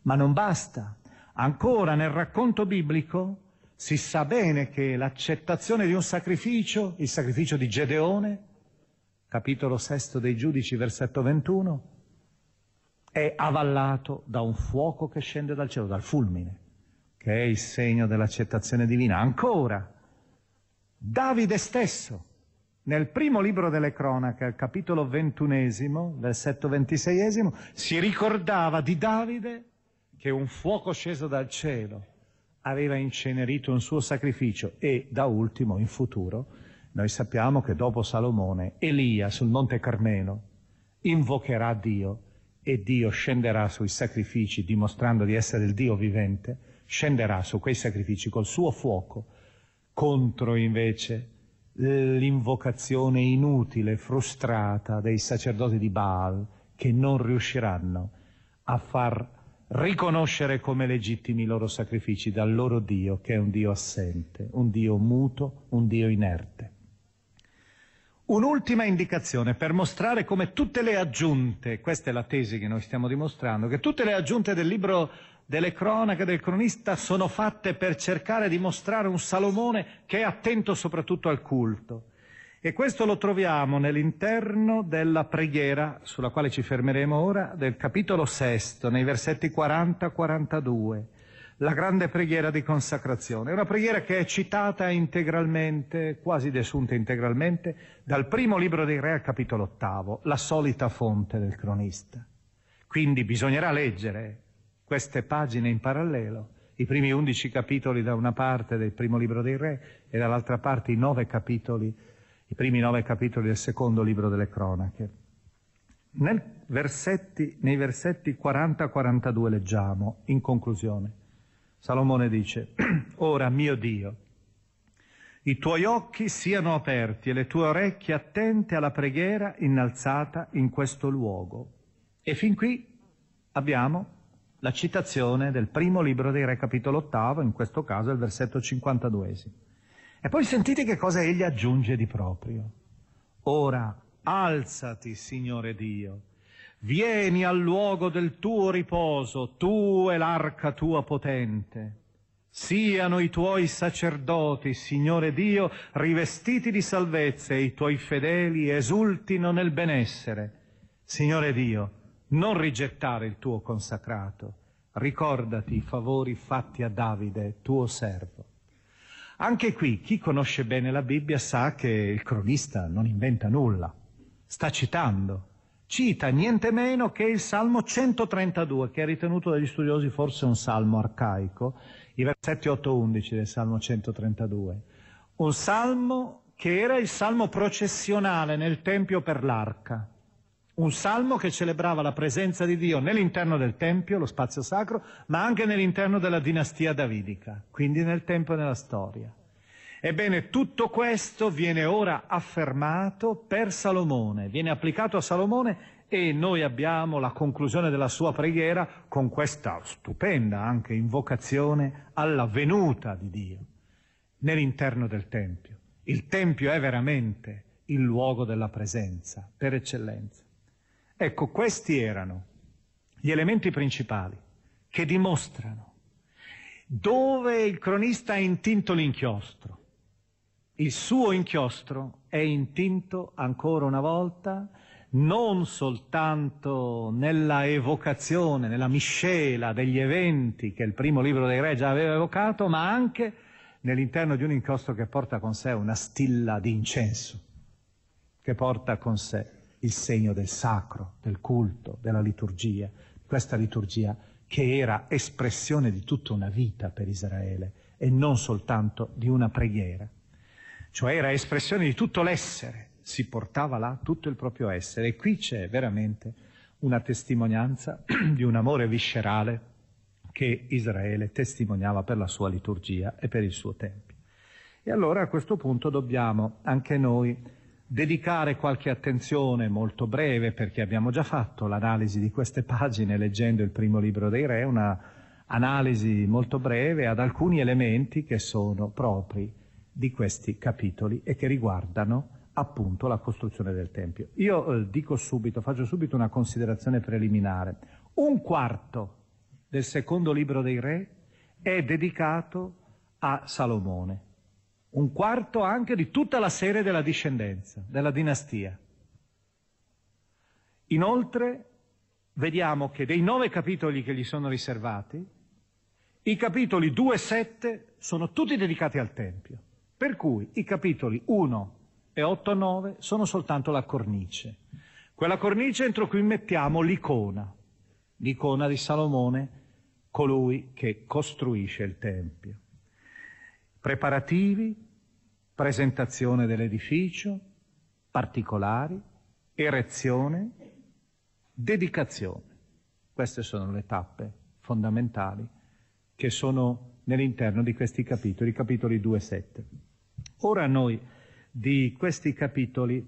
Ma non basta. Ancora nel racconto biblico si sa bene che l'accettazione di un sacrificio, il sacrificio di Gedeone, capitolo sesto dei giudici, versetto 21, è avallato da un fuoco che scende dal cielo, dal fulmine, che è il segno dell'accettazione divina. Ancora, Davide stesso, nel primo libro delle cronache, al capitolo ventunesimo, versetto ventiseiesimo, si ricordava di Davide che un fuoco sceso dal cielo aveva incenerito un suo sacrificio e da ultimo, in futuro, noi sappiamo che dopo Salomone, Elia sul monte Carmelo invocherà Dio e Dio scenderà sui sacrifici dimostrando di essere il Dio vivente, scenderà su quei sacrifici col suo fuoco contro invece l'invocazione inutile, frustrata dei sacerdoti di Baal che non riusciranno a far riconoscere come legittimi i loro sacrifici dal loro Dio, che è un Dio assente, un Dio muto, un Dio inerte. Un'ultima indicazione per mostrare come tutte le aggiunte, questa è la tesi che noi stiamo dimostrando, che tutte le aggiunte del libro delle cronache del cronista sono fatte per cercare di mostrare un Salomone che è attento soprattutto al culto. E questo lo troviamo nell'interno della preghiera, sulla quale ci fermeremo ora, del capitolo sesto, nei versetti 40-42, la grande preghiera di consacrazione. È una preghiera che è citata integralmente, quasi desunta integralmente, dal primo libro dei Re al capitolo ottavo, la solita fonte del cronista. Quindi bisognerà leggere queste pagine in parallelo, i primi undici capitoli da una parte del primo libro dei re e dall'altra parte i nove capitoli, i primi nove capitoli del secondo libro delle cronache. Versetti, nei versetti 40-42 leggiamo, in conclusione, Salomone dice, ora mio Dio, i tuoi occhi siano aperti e le tue orecchie attente alla preghiera innalzata in questo luogo. E fin qui abbiamo la citazione del primo libro dei Re, capitolo ottavo, in questo caso il versetto 52. E poi sentite che cosa egli aggiunge di proprio. Ora, alzati, Signore Dio, vieni al luogo del tuo riposo, tu e l'arca tua potente. Siano i tuoi sacerdoti, Signore Dio, rivestiti di salvezza e i tuoi fedeli esultino nel benessere. Signore Dio, non rigettare il tuo consacrato. Ricordati i favori fatti a Davide, tuo servo. Anche qui chi conosce bene la Bibbia sa che il cronista non inventa nulla, sta citando, cita niente meno che il Salmo 132, che è ritenuto dagli studiosi forse un salmo arcaico, i versetti 8-11 del Salmo 132. Un salmo che era il salmo processionale nel Tempio per l'arca Un salmo che celebrava la presenza di Dio nell'interno del Tempio, lo spazio sacro, ma anche nell'interno della dinastia davidica, quindi nel tempo e nella storia. Ebbene, tutto questo viene ora affermato per Salomone, viene applicato a Salomone e noi abbiamo la conclusione della sua preghiera con questa stupenda anche invocazione alla venuta di Dio nell'interno del Tempio. Il Tempio è veramente il luogo della presenza per eccellenza. Ecco, questi erano gli elementi principali che dimostrano dove il cronista ha intinto l'inchiostro. Il suo inchiostro è intinto ancora una volta non soltanto nella evocazione, nella miscela degli eventi che il primo libro dei re già aveva evocato, ma anche nell'interno di un inchiostro che porta con sé una stilla di incenso, che porta con sé il segno del sacro, del culto, della liturgia, questa liturgia che era espressione di tutta una vita per Israele e non soltanto di una preghiera, cioè era espressione di tutto l'essere, si portava là tutto il proprio essere e qui c'è veramente una testimonianza di un amore viscerale che Israele testimoniava per la sua liturgia e per il suo tempio. E allora a questo punto dobbiamo anche noi dedicare qualche attenzione molto breve, perché abbiamo già fatto l'analisi di queste pagine leggendo il primo libro dei Re, una analisi molto breve ad alcuni elementi che sono propri di questi capitoli e che riguardano appunto la costruzione del Tempio. Io eh, dico subito, faccio subito una considerazione preliminare. Un quarto del secondo libro dei Re è dedicato a Salomone un quarto anche di tutta la serie della discendenza, della dinastia. Inoltre vediamo che dei nove capitoli che gli sono riservati, i capitoli 2 e 7 sono tutti dedicati al Tempio, per cui i capitoli 1 e 8 e 9 sono soltanto la cornice. Quella cornice entro cui mettiamo l'icona, l'icona di Salomone, colui che costruisce il Tempio preparativi, presentazione dell'edificio, particolari, erezione, dedicazione. Queste sono le tappe fondamentali che sono nell'interno di questi capitoli, capitoli 2 e 7. Ora noi di questi capitoli,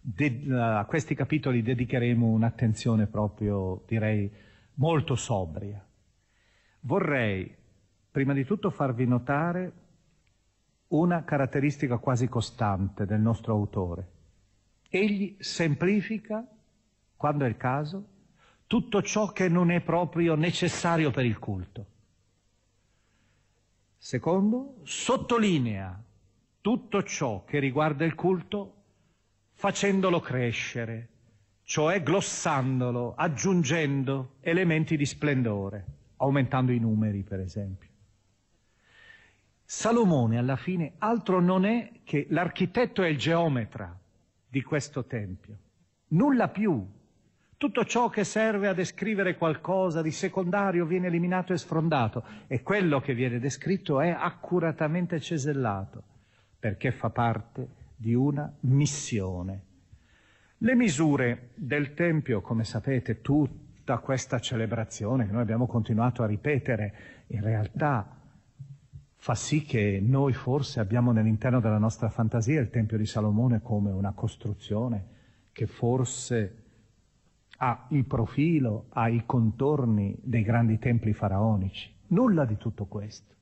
de, a questi capitoli dedicheremo un'attenzione proprio, direi, molto sobria. Vorrei prima di tutto farvi notare una caratteristica quasi costante del nostro autore. Egli semplifica, quando è il caso, tutto ciò che non è proprio necessario per il culto. Secondo, sottolinea tutto ciò che riguarda il culto facendolo crescere, cioè glossandolo, aggiungendo elementi di splendore, aumentando i numeri per esempio. Salomone alla fine altro non è che l'architetto e il geometra di questo tempio. Nulla più. Tutto ciò che serve a descrivere qualcosa di secondario viene eliminato e sfrondato e quello che viene descritto è accuratamente cesellato perché fa parte di una missione. Le misure del Tempio, come sapete, tutta questa celebrazione che noi abbiamo continuato a ripetere, in realtà fa sì che noi forse abbiamo nell'interno della nostra fantasia il Tempio di Salomone come una costruzione che forse ha il profilo, ha i contorni dei grandi templi faraonici. Nulla di tutto questo.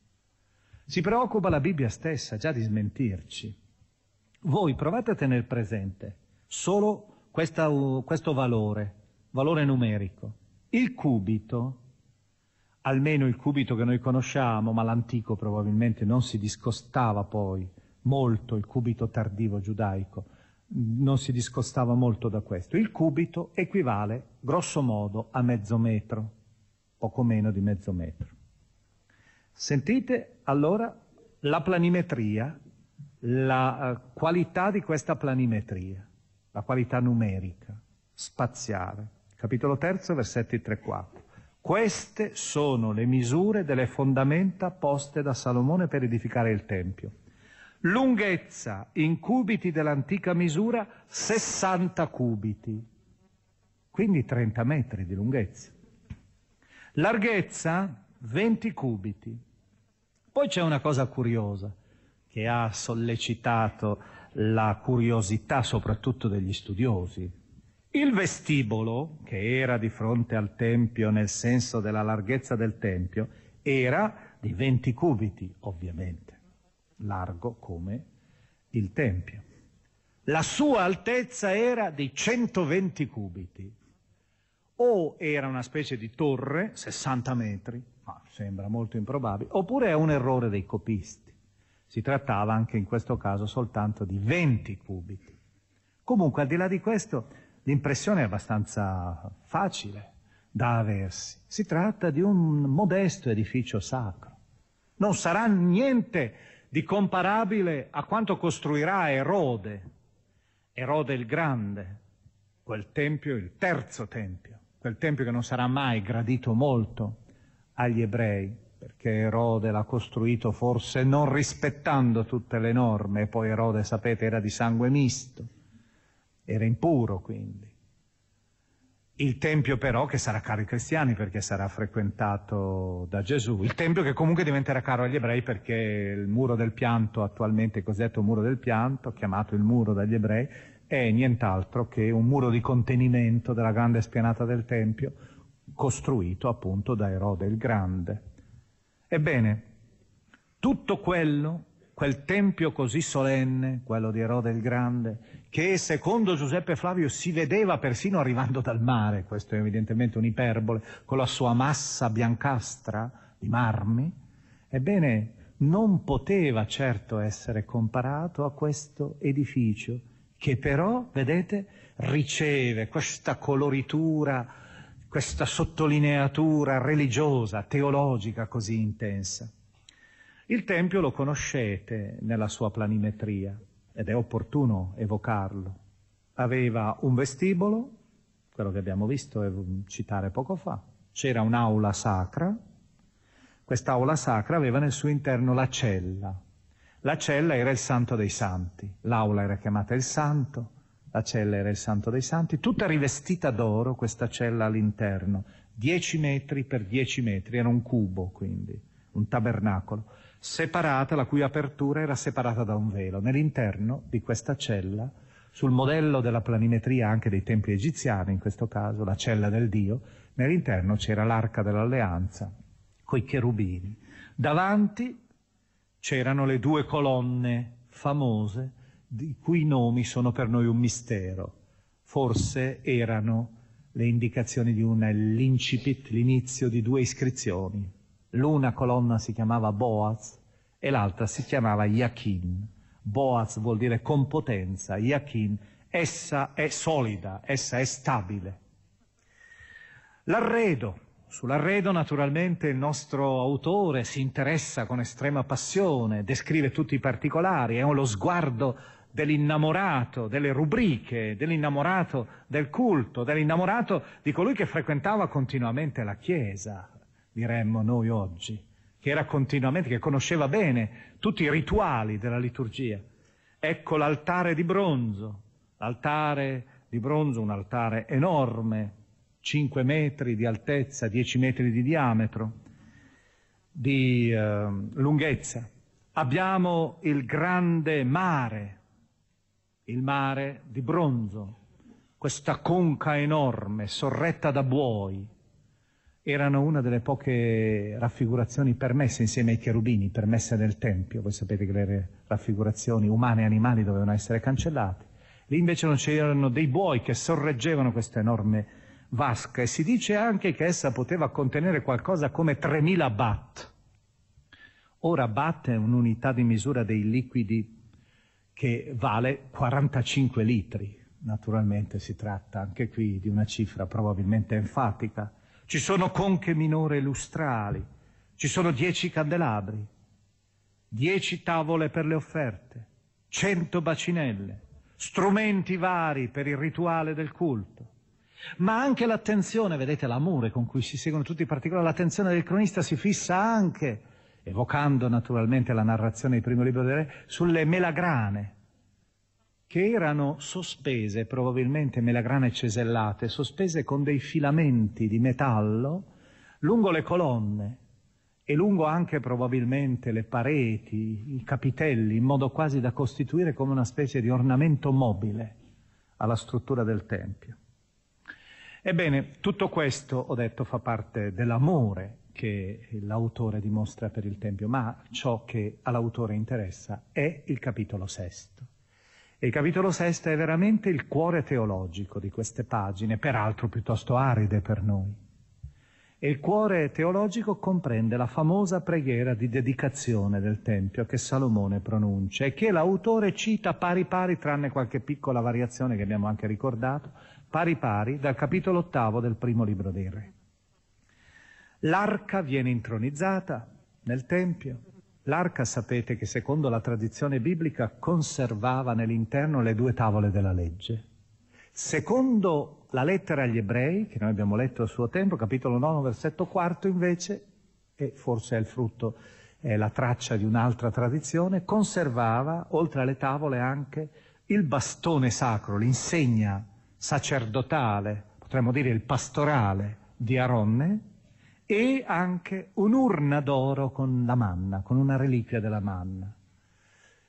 Si preoccupa la Bibbia stessa già di smentirci. Voi provate a tenere presente solo questa, questo valore, valore numerico. Il cubito almeno il cubito che noi conosciamo, ma l'antico probabilmente non si discostava poi molto, il cubito tardivo giudaico, non si discostava molto da questo. Il cubito equivale grosso modo a mezzo metro, poco meno di mezzo metro. Sentite allora la planimetria, la uh, qualità di questa planimetria, la qualità numerica, spaziale. Capitolo terzo, versetti 3-4. Queste sono le misure delle fondamenta poste da Salomone per edificare il Tempio. Lunghezza in cubiti dell'antica misura 60 cubiti, quindi 30 metri di lunghezza. Larghezza 20 cubiti. Poi c'è una cosa curiosa che ha sollecitato la curiosità soprattutto degli studiosi. Il vestibolo, che era di fronte al Tempio nel senso della larghezza del Tempio, era di 20 cubiti, ovviamente, largo come il Tempio. La sua altezza era di 120 cubiti. O era una specie di torre, 60 metri, ma sembra molto improbabile, oppure è un errore dei copisti. Si trattava anche in questo caso soltanto di 20 cubiti. Comunque, al di là di questo, l'impressione è abbastanza facile da aversi. Si tratta di un modesto edificio sacro. Non sarà niente di comparabile a quanto costruirà Erode, Erode il Grande, quel tempio, il terzo tempio, quel tempio che non sarà mai gradito molto agli ebrei, perché Erode l'ha costruito forse non rispettando tutte le norme, e poi Erode, sapete, era di sangue misto, era impuro quindi. Il Tempio però che sarà caro ai cristiani perché sarà frequentato da Gesù. Il Tempio che comunque diventerà caro agli ebrei perché il muro del pianto, attualmente cosiddetto muro del pianto, chiamato il muro dagli ebrei, è nient'altro che un muro di contenimento della grande spianata del Tempio, costruito appunto da Erode il Grande. Ebbene, tutto quello, quel Tempio così solenne, quello di Erode il Grande, che secondo Giuseppe Flavio si vedeva persino arrivando dal mare, questo è evidentemente un'iperbole, con la sua massa biancastra di marmi, ebbene non poteva certo essere comparato a questo edificio, che però, vedete, riceve questa coloritura, questa sottolineatura religiosa, teologica così intensa. Il Tempio lo conoscete nella sua planimetria ed è opportuno evocarlo. Aveva un vestibolo, quello che abbiamo visto e citare poco fa, c'era un'aula sacra, quest'aula sacra aveva nel suo interno la cella. La cella era il santo dei santi, l'aula era chiamata il santo, la cella era il santo dei santi, tutta rivestita d'oro questa cella all'interno, 10 metri per 10 metri, era un cubo quindi, un tabernacolo separata, la cui apertura era separata da un velo. Nell'interno di questa cella, sul modello della planimetria anche dei templi egiziani, in questo caso la cella del Dio, nell'interno c'era l'arca dell'alleanza, coi cherubini. Davanti c'erano le due colonne famose, di cui nomi sono per noi un mistero. Forse erano le indicazioni di un l'incipit, l'inizio di due iscrizioni, L'una colonna si chiamava Boaz e l'altra si chiamava Yakin. Boaz vuol dire con potenza, Yakin, essa è solida, essa è stabile. L'arredo. Sull'arredo naturalmente il nostro autore si interessa con estrema passione, descrive tutti i particolari, è lo sguardo dell'innamorato, delle rubriche, dell'innamorato del culto, dell'innamorato di colui che frequentava continuamente la Chiesa, diremmo noi oggi, che era continuamente, che conosceva bene tutti i rituali della liturgia. Ecco l'altare di bronzo, l'altare di bronzo, un altare enorme, 5 metri di altezza, 10 metri di diametro, di eh, lunghezza. Abbiamo il grande mare, il mare di bronzo, questa conca enorme, sorretta da buoi, erano una delle poche raffigurazioni permesse insieme ai cherubini, permesse nel Tempio. Voi sapete che le raffigurazioni umane e animali dovevano essere cancellate. Lì invece non c'erano dei buoi che sorreggevano questa enorme vasca e si dice anche che essa poteva contenere qualcosa come 3000 baht. Ora baht è un'unità di misura dei liquidi che vale 45 litri. Naturalmente si tratta anche qui di una cifra probabilmente enfatica ci sono conche minore lustrali, ci sono dieci candelabri, dieci tavole per le offerte, cento bacinelle, strumenti vari per il rituale del culto. Ma anche l'attenzione, vedete l'amore con cui si seguono tutti i particolari, l'attenzione del cronista si fissa anche, evocando naturalmente la narrazione del primo libro del re, sulle melagrane, che erano sospese, probabilmente melagrane cesellate, sospese con dei filamenti di metallo lungo le colonne e lungo anche probabilmente le pareti, i capitelli, in modo quasi da costituire come una specie di ornamento mobile alla struttura del Tempio. Ebbene, tutto questo, ho detto, fa parte dell'amore che l'autore dimostra per il Tempio, ma ciò che all'autore interessa è il capitolo sesto. E il capitolo sesto è veramente il cuore teologico di queste pagine, peraltro piuttosto aride per noi. E il cuore teologico comprende la famosa preghiera di dedicazione del Tempio che Salomone pronuncia e che l'autore cita pari pari, tranne qualche piccola variazione che abbiamo anche ricordato, pari pari dal capitolo ottavo del primo libro dei Re. L'arca viene intronizzata nel Tempio. L'arca sapete che secondo la tradizione biblica conservava nell'interno le due tavole della legge. Secondo la lettera agli ebrei, che noi abbiamo letto a suo tempo, capitolo 9, versetto 4 invece, e forse è il frutto, è la traccia di un'altra tradizione, conservava, oltre alle tavole, anche il bastone sacro, l'insegna sacerdotale, potremmo dire il pastorale di Aronne, e anche un'urna d'oro con la manna, con una reliquia della manna.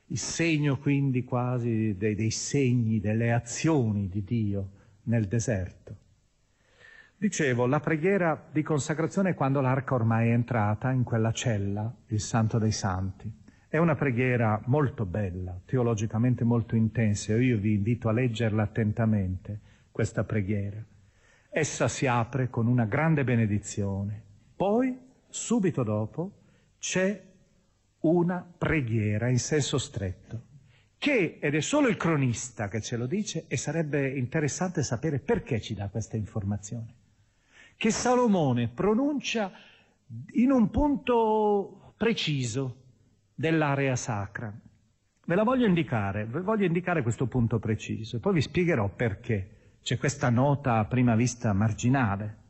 Il segno quindi quasi dei, dei segni, delle azioni di Dio nel deserto. Dicevo, la preghiera di consacrazione è quando l'arca ormai è entrata in quella cella, il Santo dei Santi. È una preghiera molto bella, teologicamente molto intensa, io vi invito a leggerla attentamente, questa preghiera. Essa si apre con una grande benedizione, poi, subito dopo, c'è una preghiera in senso stretto che, ed è solo il cronista che ce lo dice, e sarebbe interessante sapere perché ci dà questa informazione, che Salomone pronuncia in un punto preciso dell'area sacra. Ve la voglio indicare, voglio indicare questo punto preciso, e poi vi spiegherò perché c'è questa nota a prima vista marginale.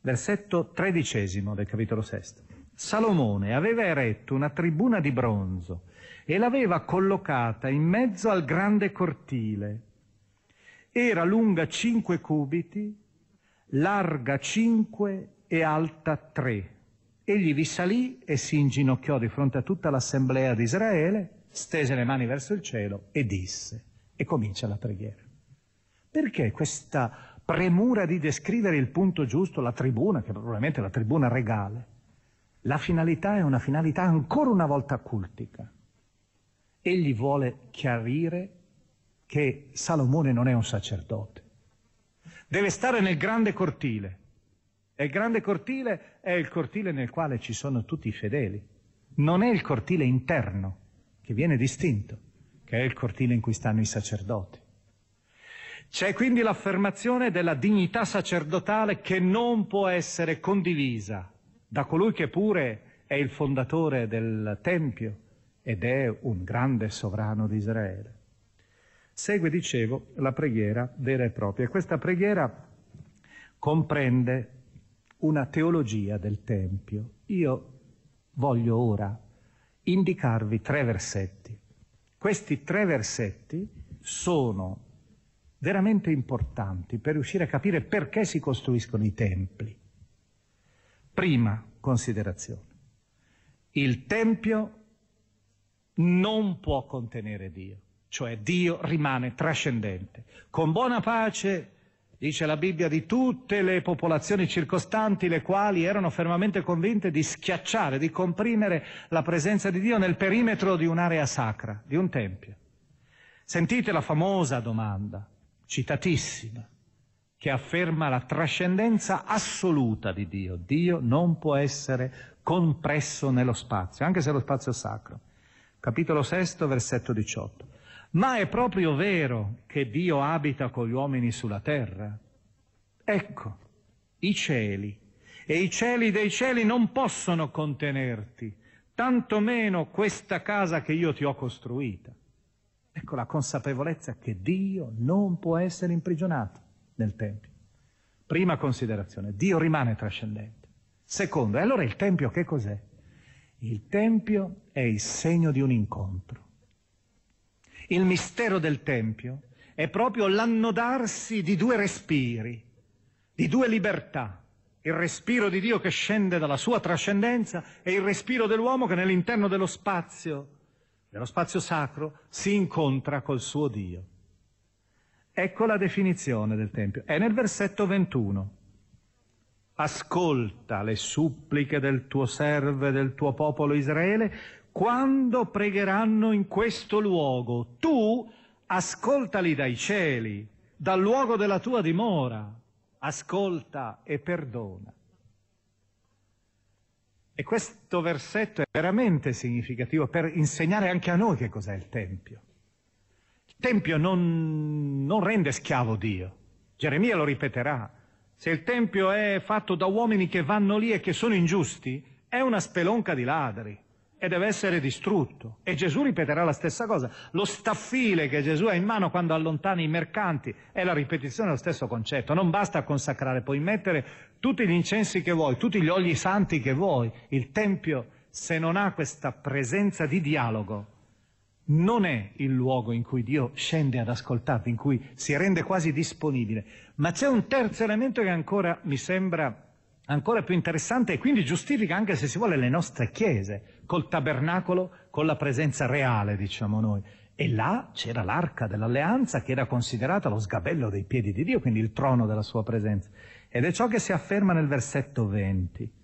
Versetto tredicesimo del capitolo sesto. Salomone aveva eretto una tribuna di bronzo e l'aveva collocata in mezzo al grande cortile. Era lunga cinque cubiti, larga cinque e alta tre. Egli vi salì e si inginocchiò di fronte a tutta l'assemblea di Israele, stese le mani verso il cielo e disse, e comincia la preghiera. Perché questa premura di descrivere il punto giusto, la tribuna, che probabilmente è la tribuna regale? La finalità è una finalità ancora una volta cultica egli vuole chiarire che Salomone non è un sacerdote. Deve stare nel grande cortile. E il grande cortile è il cortile nel quale ci sono tutti i fedeli. Non è il cortile interno, che viene distinto, che è il cortile in cui stanno i sacerdoti. C'è quindi l'affermazione della dignità sacerdotale che non può essere condivisa da colui che pure è il fondatore del Tempio, ed è un grande sovrano di Israele. Segue, dicevo, la preghiera vera e propria. Questa preghiera comprende una teologia del Tempio. Io voglio ora indicarvi tre versetti. Questi tre versetti sono veramente importanti per riuscire a capire perché si costruiscono i templi. Prima considerazione. Il Tempio non può contenere Dio, cioè Dio rimane trascendente. Con buona pace, dice la Bibbia, di tutte le popolazioni circostanti, le quali erano fermamente convinte di schiacciare, di comprimere la presenza di Dio nel perimetro di un'area sacra, di un tempio. Sentite la famosa domanda, citatissima, che afferma la trascendenza assoluta di Dio. Dio non può essere compresso nello spazio, anche se lo spazio è sacro capitolo 6, versetto 18. Ma è proprio vero che Dio abita con gli uomini sulla terra? Ecco, i cieli e i cieli dei cieli non possono contenerti, tantomeno questa casa che io ti ho costruita. Ecco la consapevolezza che Dio non può essere imprigionato nel Tempio. Prima considerazione, Dio rimane trascendente. Secondo, e allora il Tempio che cos'è? Il Tempio è il segno di un incontro. Il mistero del Tempio è proprio l'annodarsi di due respiri, di due libertà. Il respiro di Dio che scende dalla sua trascendenza e il respiro dell'uomo che nell'interno dello spazio, dello spazio sacro, si incontra col suo Dio. Ecco la definizione del Tempio. È nel versetto 21. Ascolta le suppliche del tuo servo e del tuo popolo Israele quando pregheranno in questo luogo. Tu ascoltali dai cieli, dal luogo della tua dimora. Ascolta e perdona. E questo versetto è veramente significativo per insegnare anche a noi che cos'è il Tempio. Il Tempio non, non rende schiavo Dio. Geremia lo ripeterà. Se il Tempio è fatto da uomini che vanno lì e che sono ingiusti, è una spelonca di ladri e deve essere distrutto. E Gesù ripeterà la stessa cosa. Lo staffile che Gesù ha in mano quando allontana i mercanti è la ripetizione dello stesso concetto. Non basta consacrare, puoi mettere tutti gli incensi che vuoi, tutti gli oli santi che vuoi. Il Tempio, se non ha questa presenza di dialogo, non è il luogo in cui Dio scende ad ascoltarti, in cui si rende quasi disponibile. Ma c'è un terzo elemento che ancora mi sembra ancora più interessante e quindi giustifica anche se si vuole le nostre chiese, col tabernacolo, con la presenza reale, diciamo noi. E là c'era l'arca dell'alleanza che era considerata lo sgabello dei piedi di Dio, quindi il trono della sua presenza. Ed è ciò che si afferma nel versetto 20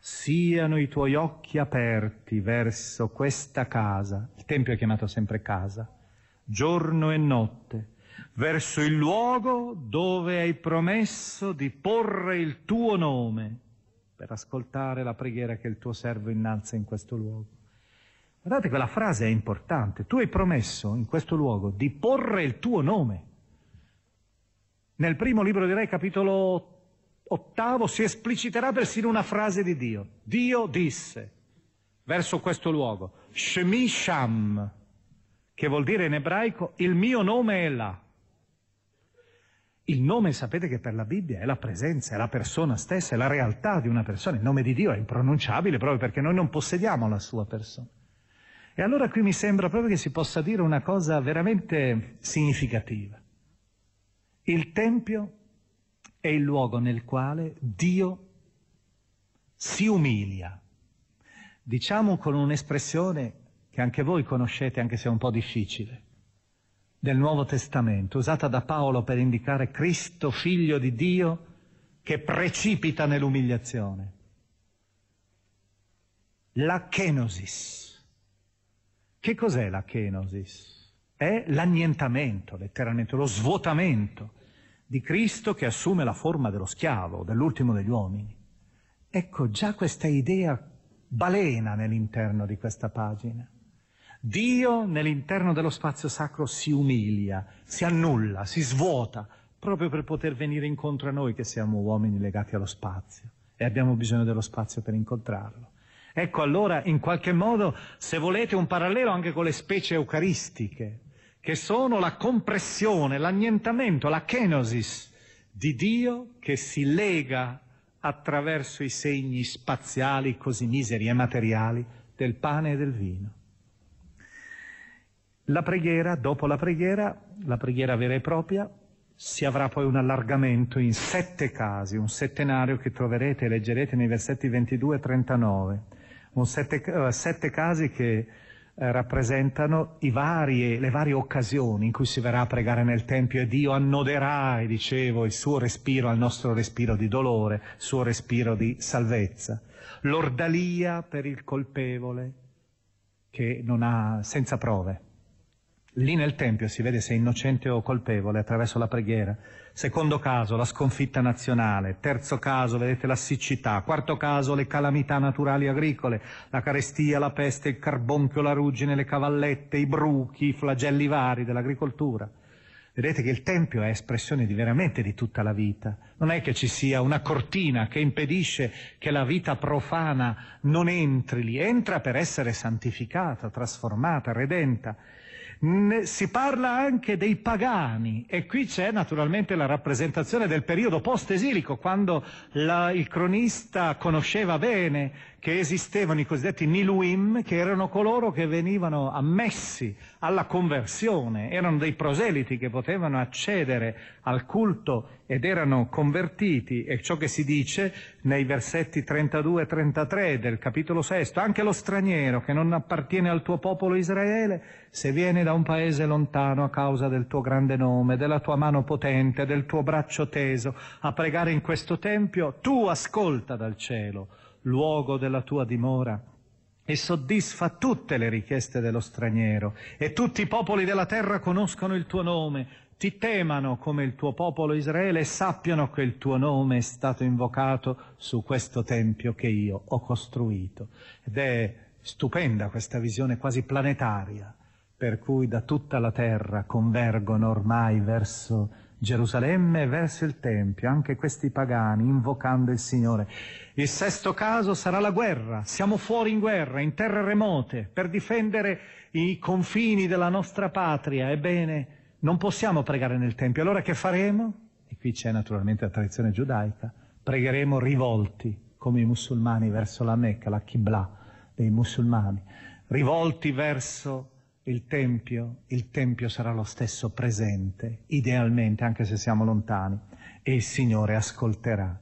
siano i tuoi occhi aperti verso questa casa, il Tempio è chiamato sempre casa, giorno e notte, verso il luogo dove hai promesso di porre il tuo nome per ascoltare la preghiera che il tuo servo innalza in questo luogo. Guardate che la frase è importante, tu hai promesso in questo luogo di porre il tuo nome. Nel primo libro di Re, capitolo ottavo si espliciterà persino una frase di Dio. Dio disse verso questo luogo, Shemi Sham, che vuol dire in ebraico il mio nome è là. Il nome sapete che per la Bibbia è la presenza, è la persona stessa, è la realtà di una persona. Il nome di Dio è impronunciabile proprio perché noi non possediamo la sua persona. E allora qui mi sembra proprio che si possa dire una cosa veramente significativa. Il Tempio è il luogo nel quale Dio si umilia. Diciamo con un'espressione che anche voi conoscete, anche se è un po' difficile, del Nuovo Testamento, usata da Paolo per indicare Cristo, figlio di Dio, che precipita nell'umiliazione. La kenosis. Che cos'è la kenosis? È l'annientamento, letteralmente, lo svuotamento di Cristo che assume la forma dello schiavo, dell'ultimo degli uomini. Ecco, già questa idea balena nell'interno di questa pagina. Dio nell'interno dello spazio sacro si umilia, si annulla, si svuota, proprio per poter venire incontro a noi che siamo uomini legati allo spazio e abbiamo bisogno dello spazio per incontrarlo. Ecco allora, in qualche modo, se volete, un parallelo anche con le specie eucaristiche, che sono la compressione, l'annientamento, la kenosis di Dio che si lega attraverso i segni spaziali così miseri e materiali del pane e del vino. La preghiera, dopo la preghiera, la preghiera vera e propria, si avrà poi un allargamento in sette casi, un settenario che troverete e leggerete nei versetti 22 e 39, un sette, uh, sette casi che eh, rappresentano varie, le varie occasioni in cui si verrà a pregare nel Tempio e Dio annoderà, dicevo, il suo respiro al nostro respiro di dolore, il suo respiro di salvezza. L'ordalia per il colpevole che non ha, senza prove. Lì nel Tempio si vede se è innocente o colpevole attraverso la preghiera. Secondo caso, la sconfitta nazionale. Terzo caso, vedete la siccità. Quarto caso, le calamità naturali agricole. La carestia, la peste, il carbonchio, la ruggine, le cavallette, i bruchi, i flagelli vari dell'agricoltura. Vedete che il Tempio è espressione di veramente di tutta la vita. Non è che ci sia una cortina che impedisce che la vita profana non entri lì. Entra per essere santificata, trasformata, redenta. Si parla anche dei pagani e qui c'è naturalmente la rappresentazione del periodo post-esilico, quando la, il cronista conosceva bene che esistevano i cosiddetti Niluim, che erano coloro che venivano ammessi alla conversione, erano dei proseliti che potevano accedere al culto ed erano convertiti, e ciò che si dice nei versetti 32 e 33 del capitolo 6, anche lo straniero che non appartiene al tuo popolo Israele, se viene da un paese lontano a causa del tuo grande nome, della tua mano potente, del tuo braccio teso, a pregare in questo tempio, tu ascolta dal cielo luogo della tua dimora, e soddisfa tutte le richieste dello straniero, e tutti i popoli della terra conoscono il tuo nome, ti temano come il tuo popolo Israele e sappiano che il tuo nome è stato invocato su questo tempio che io ho costruito. Ed è stupenda questa visione quasi planetaria, per cui da tutta la terra convergono ormai verso Gerusalemme verso il Tempio, anche questi pagani, invocando il Signore. Il sesto caso sarà la guerra. Siamo fuori in guerra, in terre remote, per difendere i confini della nostra patria. Ebbene, non possiamo pregare nel Tempio. Allora che faremo? E qui c'è naturalmente la tradizione giudaica. Pregheremo rivolti, come i musulmani, verso la Mecca, la Qibla dei musulmani, rivolti verso il Tempio, il Tempio sarà lo stesso presente, idealmente, anche se siamo lontani, e il Signore ascolterà.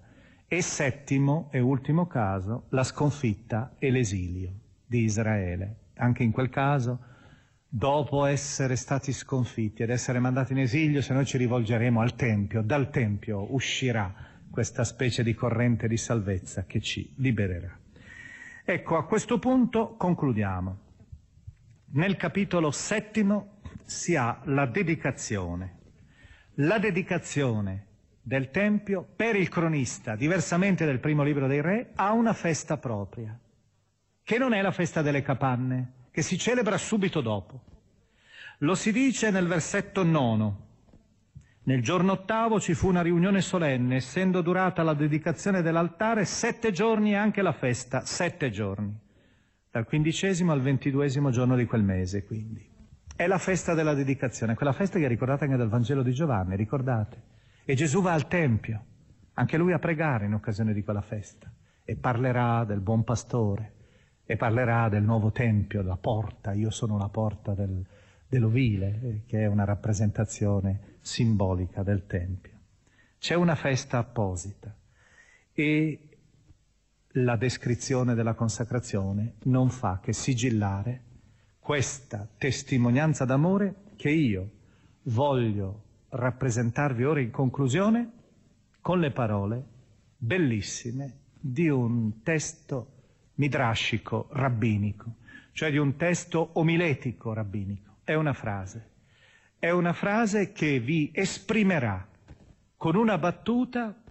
E settimo e ultimo caso, la sconfitta e l'esilio di Israele. Anche in quel caso, dopo essere stati sconfitti ed essere mandati in esilio, se noi ci rivolgeremo al Tempio, dal Tempio uscirà questa specie di corrente di salvezza che ci libererà. Ecco, a questo punto concludiamo. Nel capitolo settimo si ha la dedicazione. La dedicazione del Tempio per il cronista, diversamente del primo libro dei re, ha una festa propria, che non è la festa delle capanne, che si celebra subito dopo. Lo si dice nel versetto nono. Nel giorno ottavo ci fu una riunione solenne, essendo durata la dedicazione dell'altare sette giorni e anche la festa sette giorni dal quindicesimo al ventiduesimo giorno di quel mese, quindi. È la festa della dedicazione, quella festa che è ricordata anche dal Vangelo di Giovanni, ricordate? E Gesù va al Tempio, anche lui a pregare in occasione di quella festa, e parlerà del buon pastore, e parlerà del nuovo Tempio, la porta, io sono la porta del, dell'ovile, eh, che è una rappresentazione simbolica del Tempio. C'è una festa apposita e la descrizione della consacrazione non fa che sigillare questa testimonianza d'amore che io voglio rappresentarvi ora in conclusione con le parole bellissime di un testo midrascico rabbinico, cioè di un testo omiletico rabbinico. È una frase. È una frase che vi esprimerà con una battuta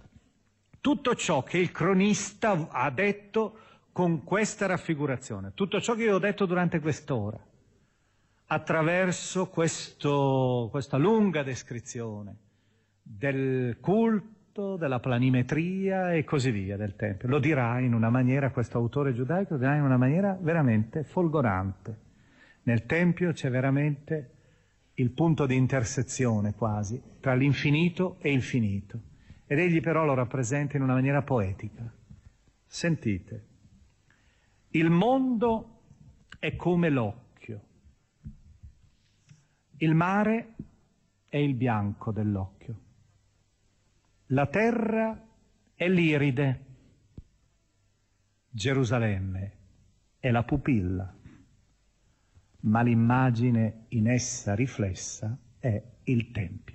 tutto ciò che il cronista ha detto con questa raffigurazione, tutto ciò che io ho detto durante quest'ora, attraverso questo, questa lunga descrizione del culto, della planimetria e così via del Tempio. Lo dirà in una maniera, questo autore giudaico, lo dirà in una maniera veramente folgorante. Nel Tempio c'è veramente il punto di intersezione quasi tra l'infinito e il finito ed egli però lo rappresenta in una maniera poetica. Sentite, il mondo è come l'occhio, il mare è il bianco dell'occhio, la terra è l'iride, Gerusalemme è la pupilla, ma l'immagine in essa riflessa è il Tempio.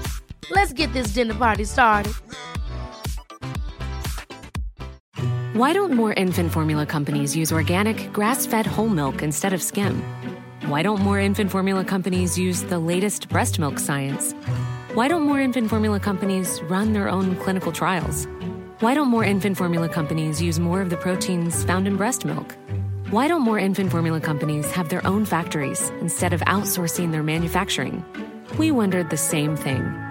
Let's get this dinner party started. Why don't more infant formula companies use organic, grass fed whole milk instead of skim? Why don't more infant formula companies use the latest breast milk science? Why don't more infant formula companies run their own clinical trials? Why don't more infant formula companies use more of the proteins found in breast milk? Why don't more infant formula companies have their own factories instead of outsourcing their manufacturing? We wondered the same thing.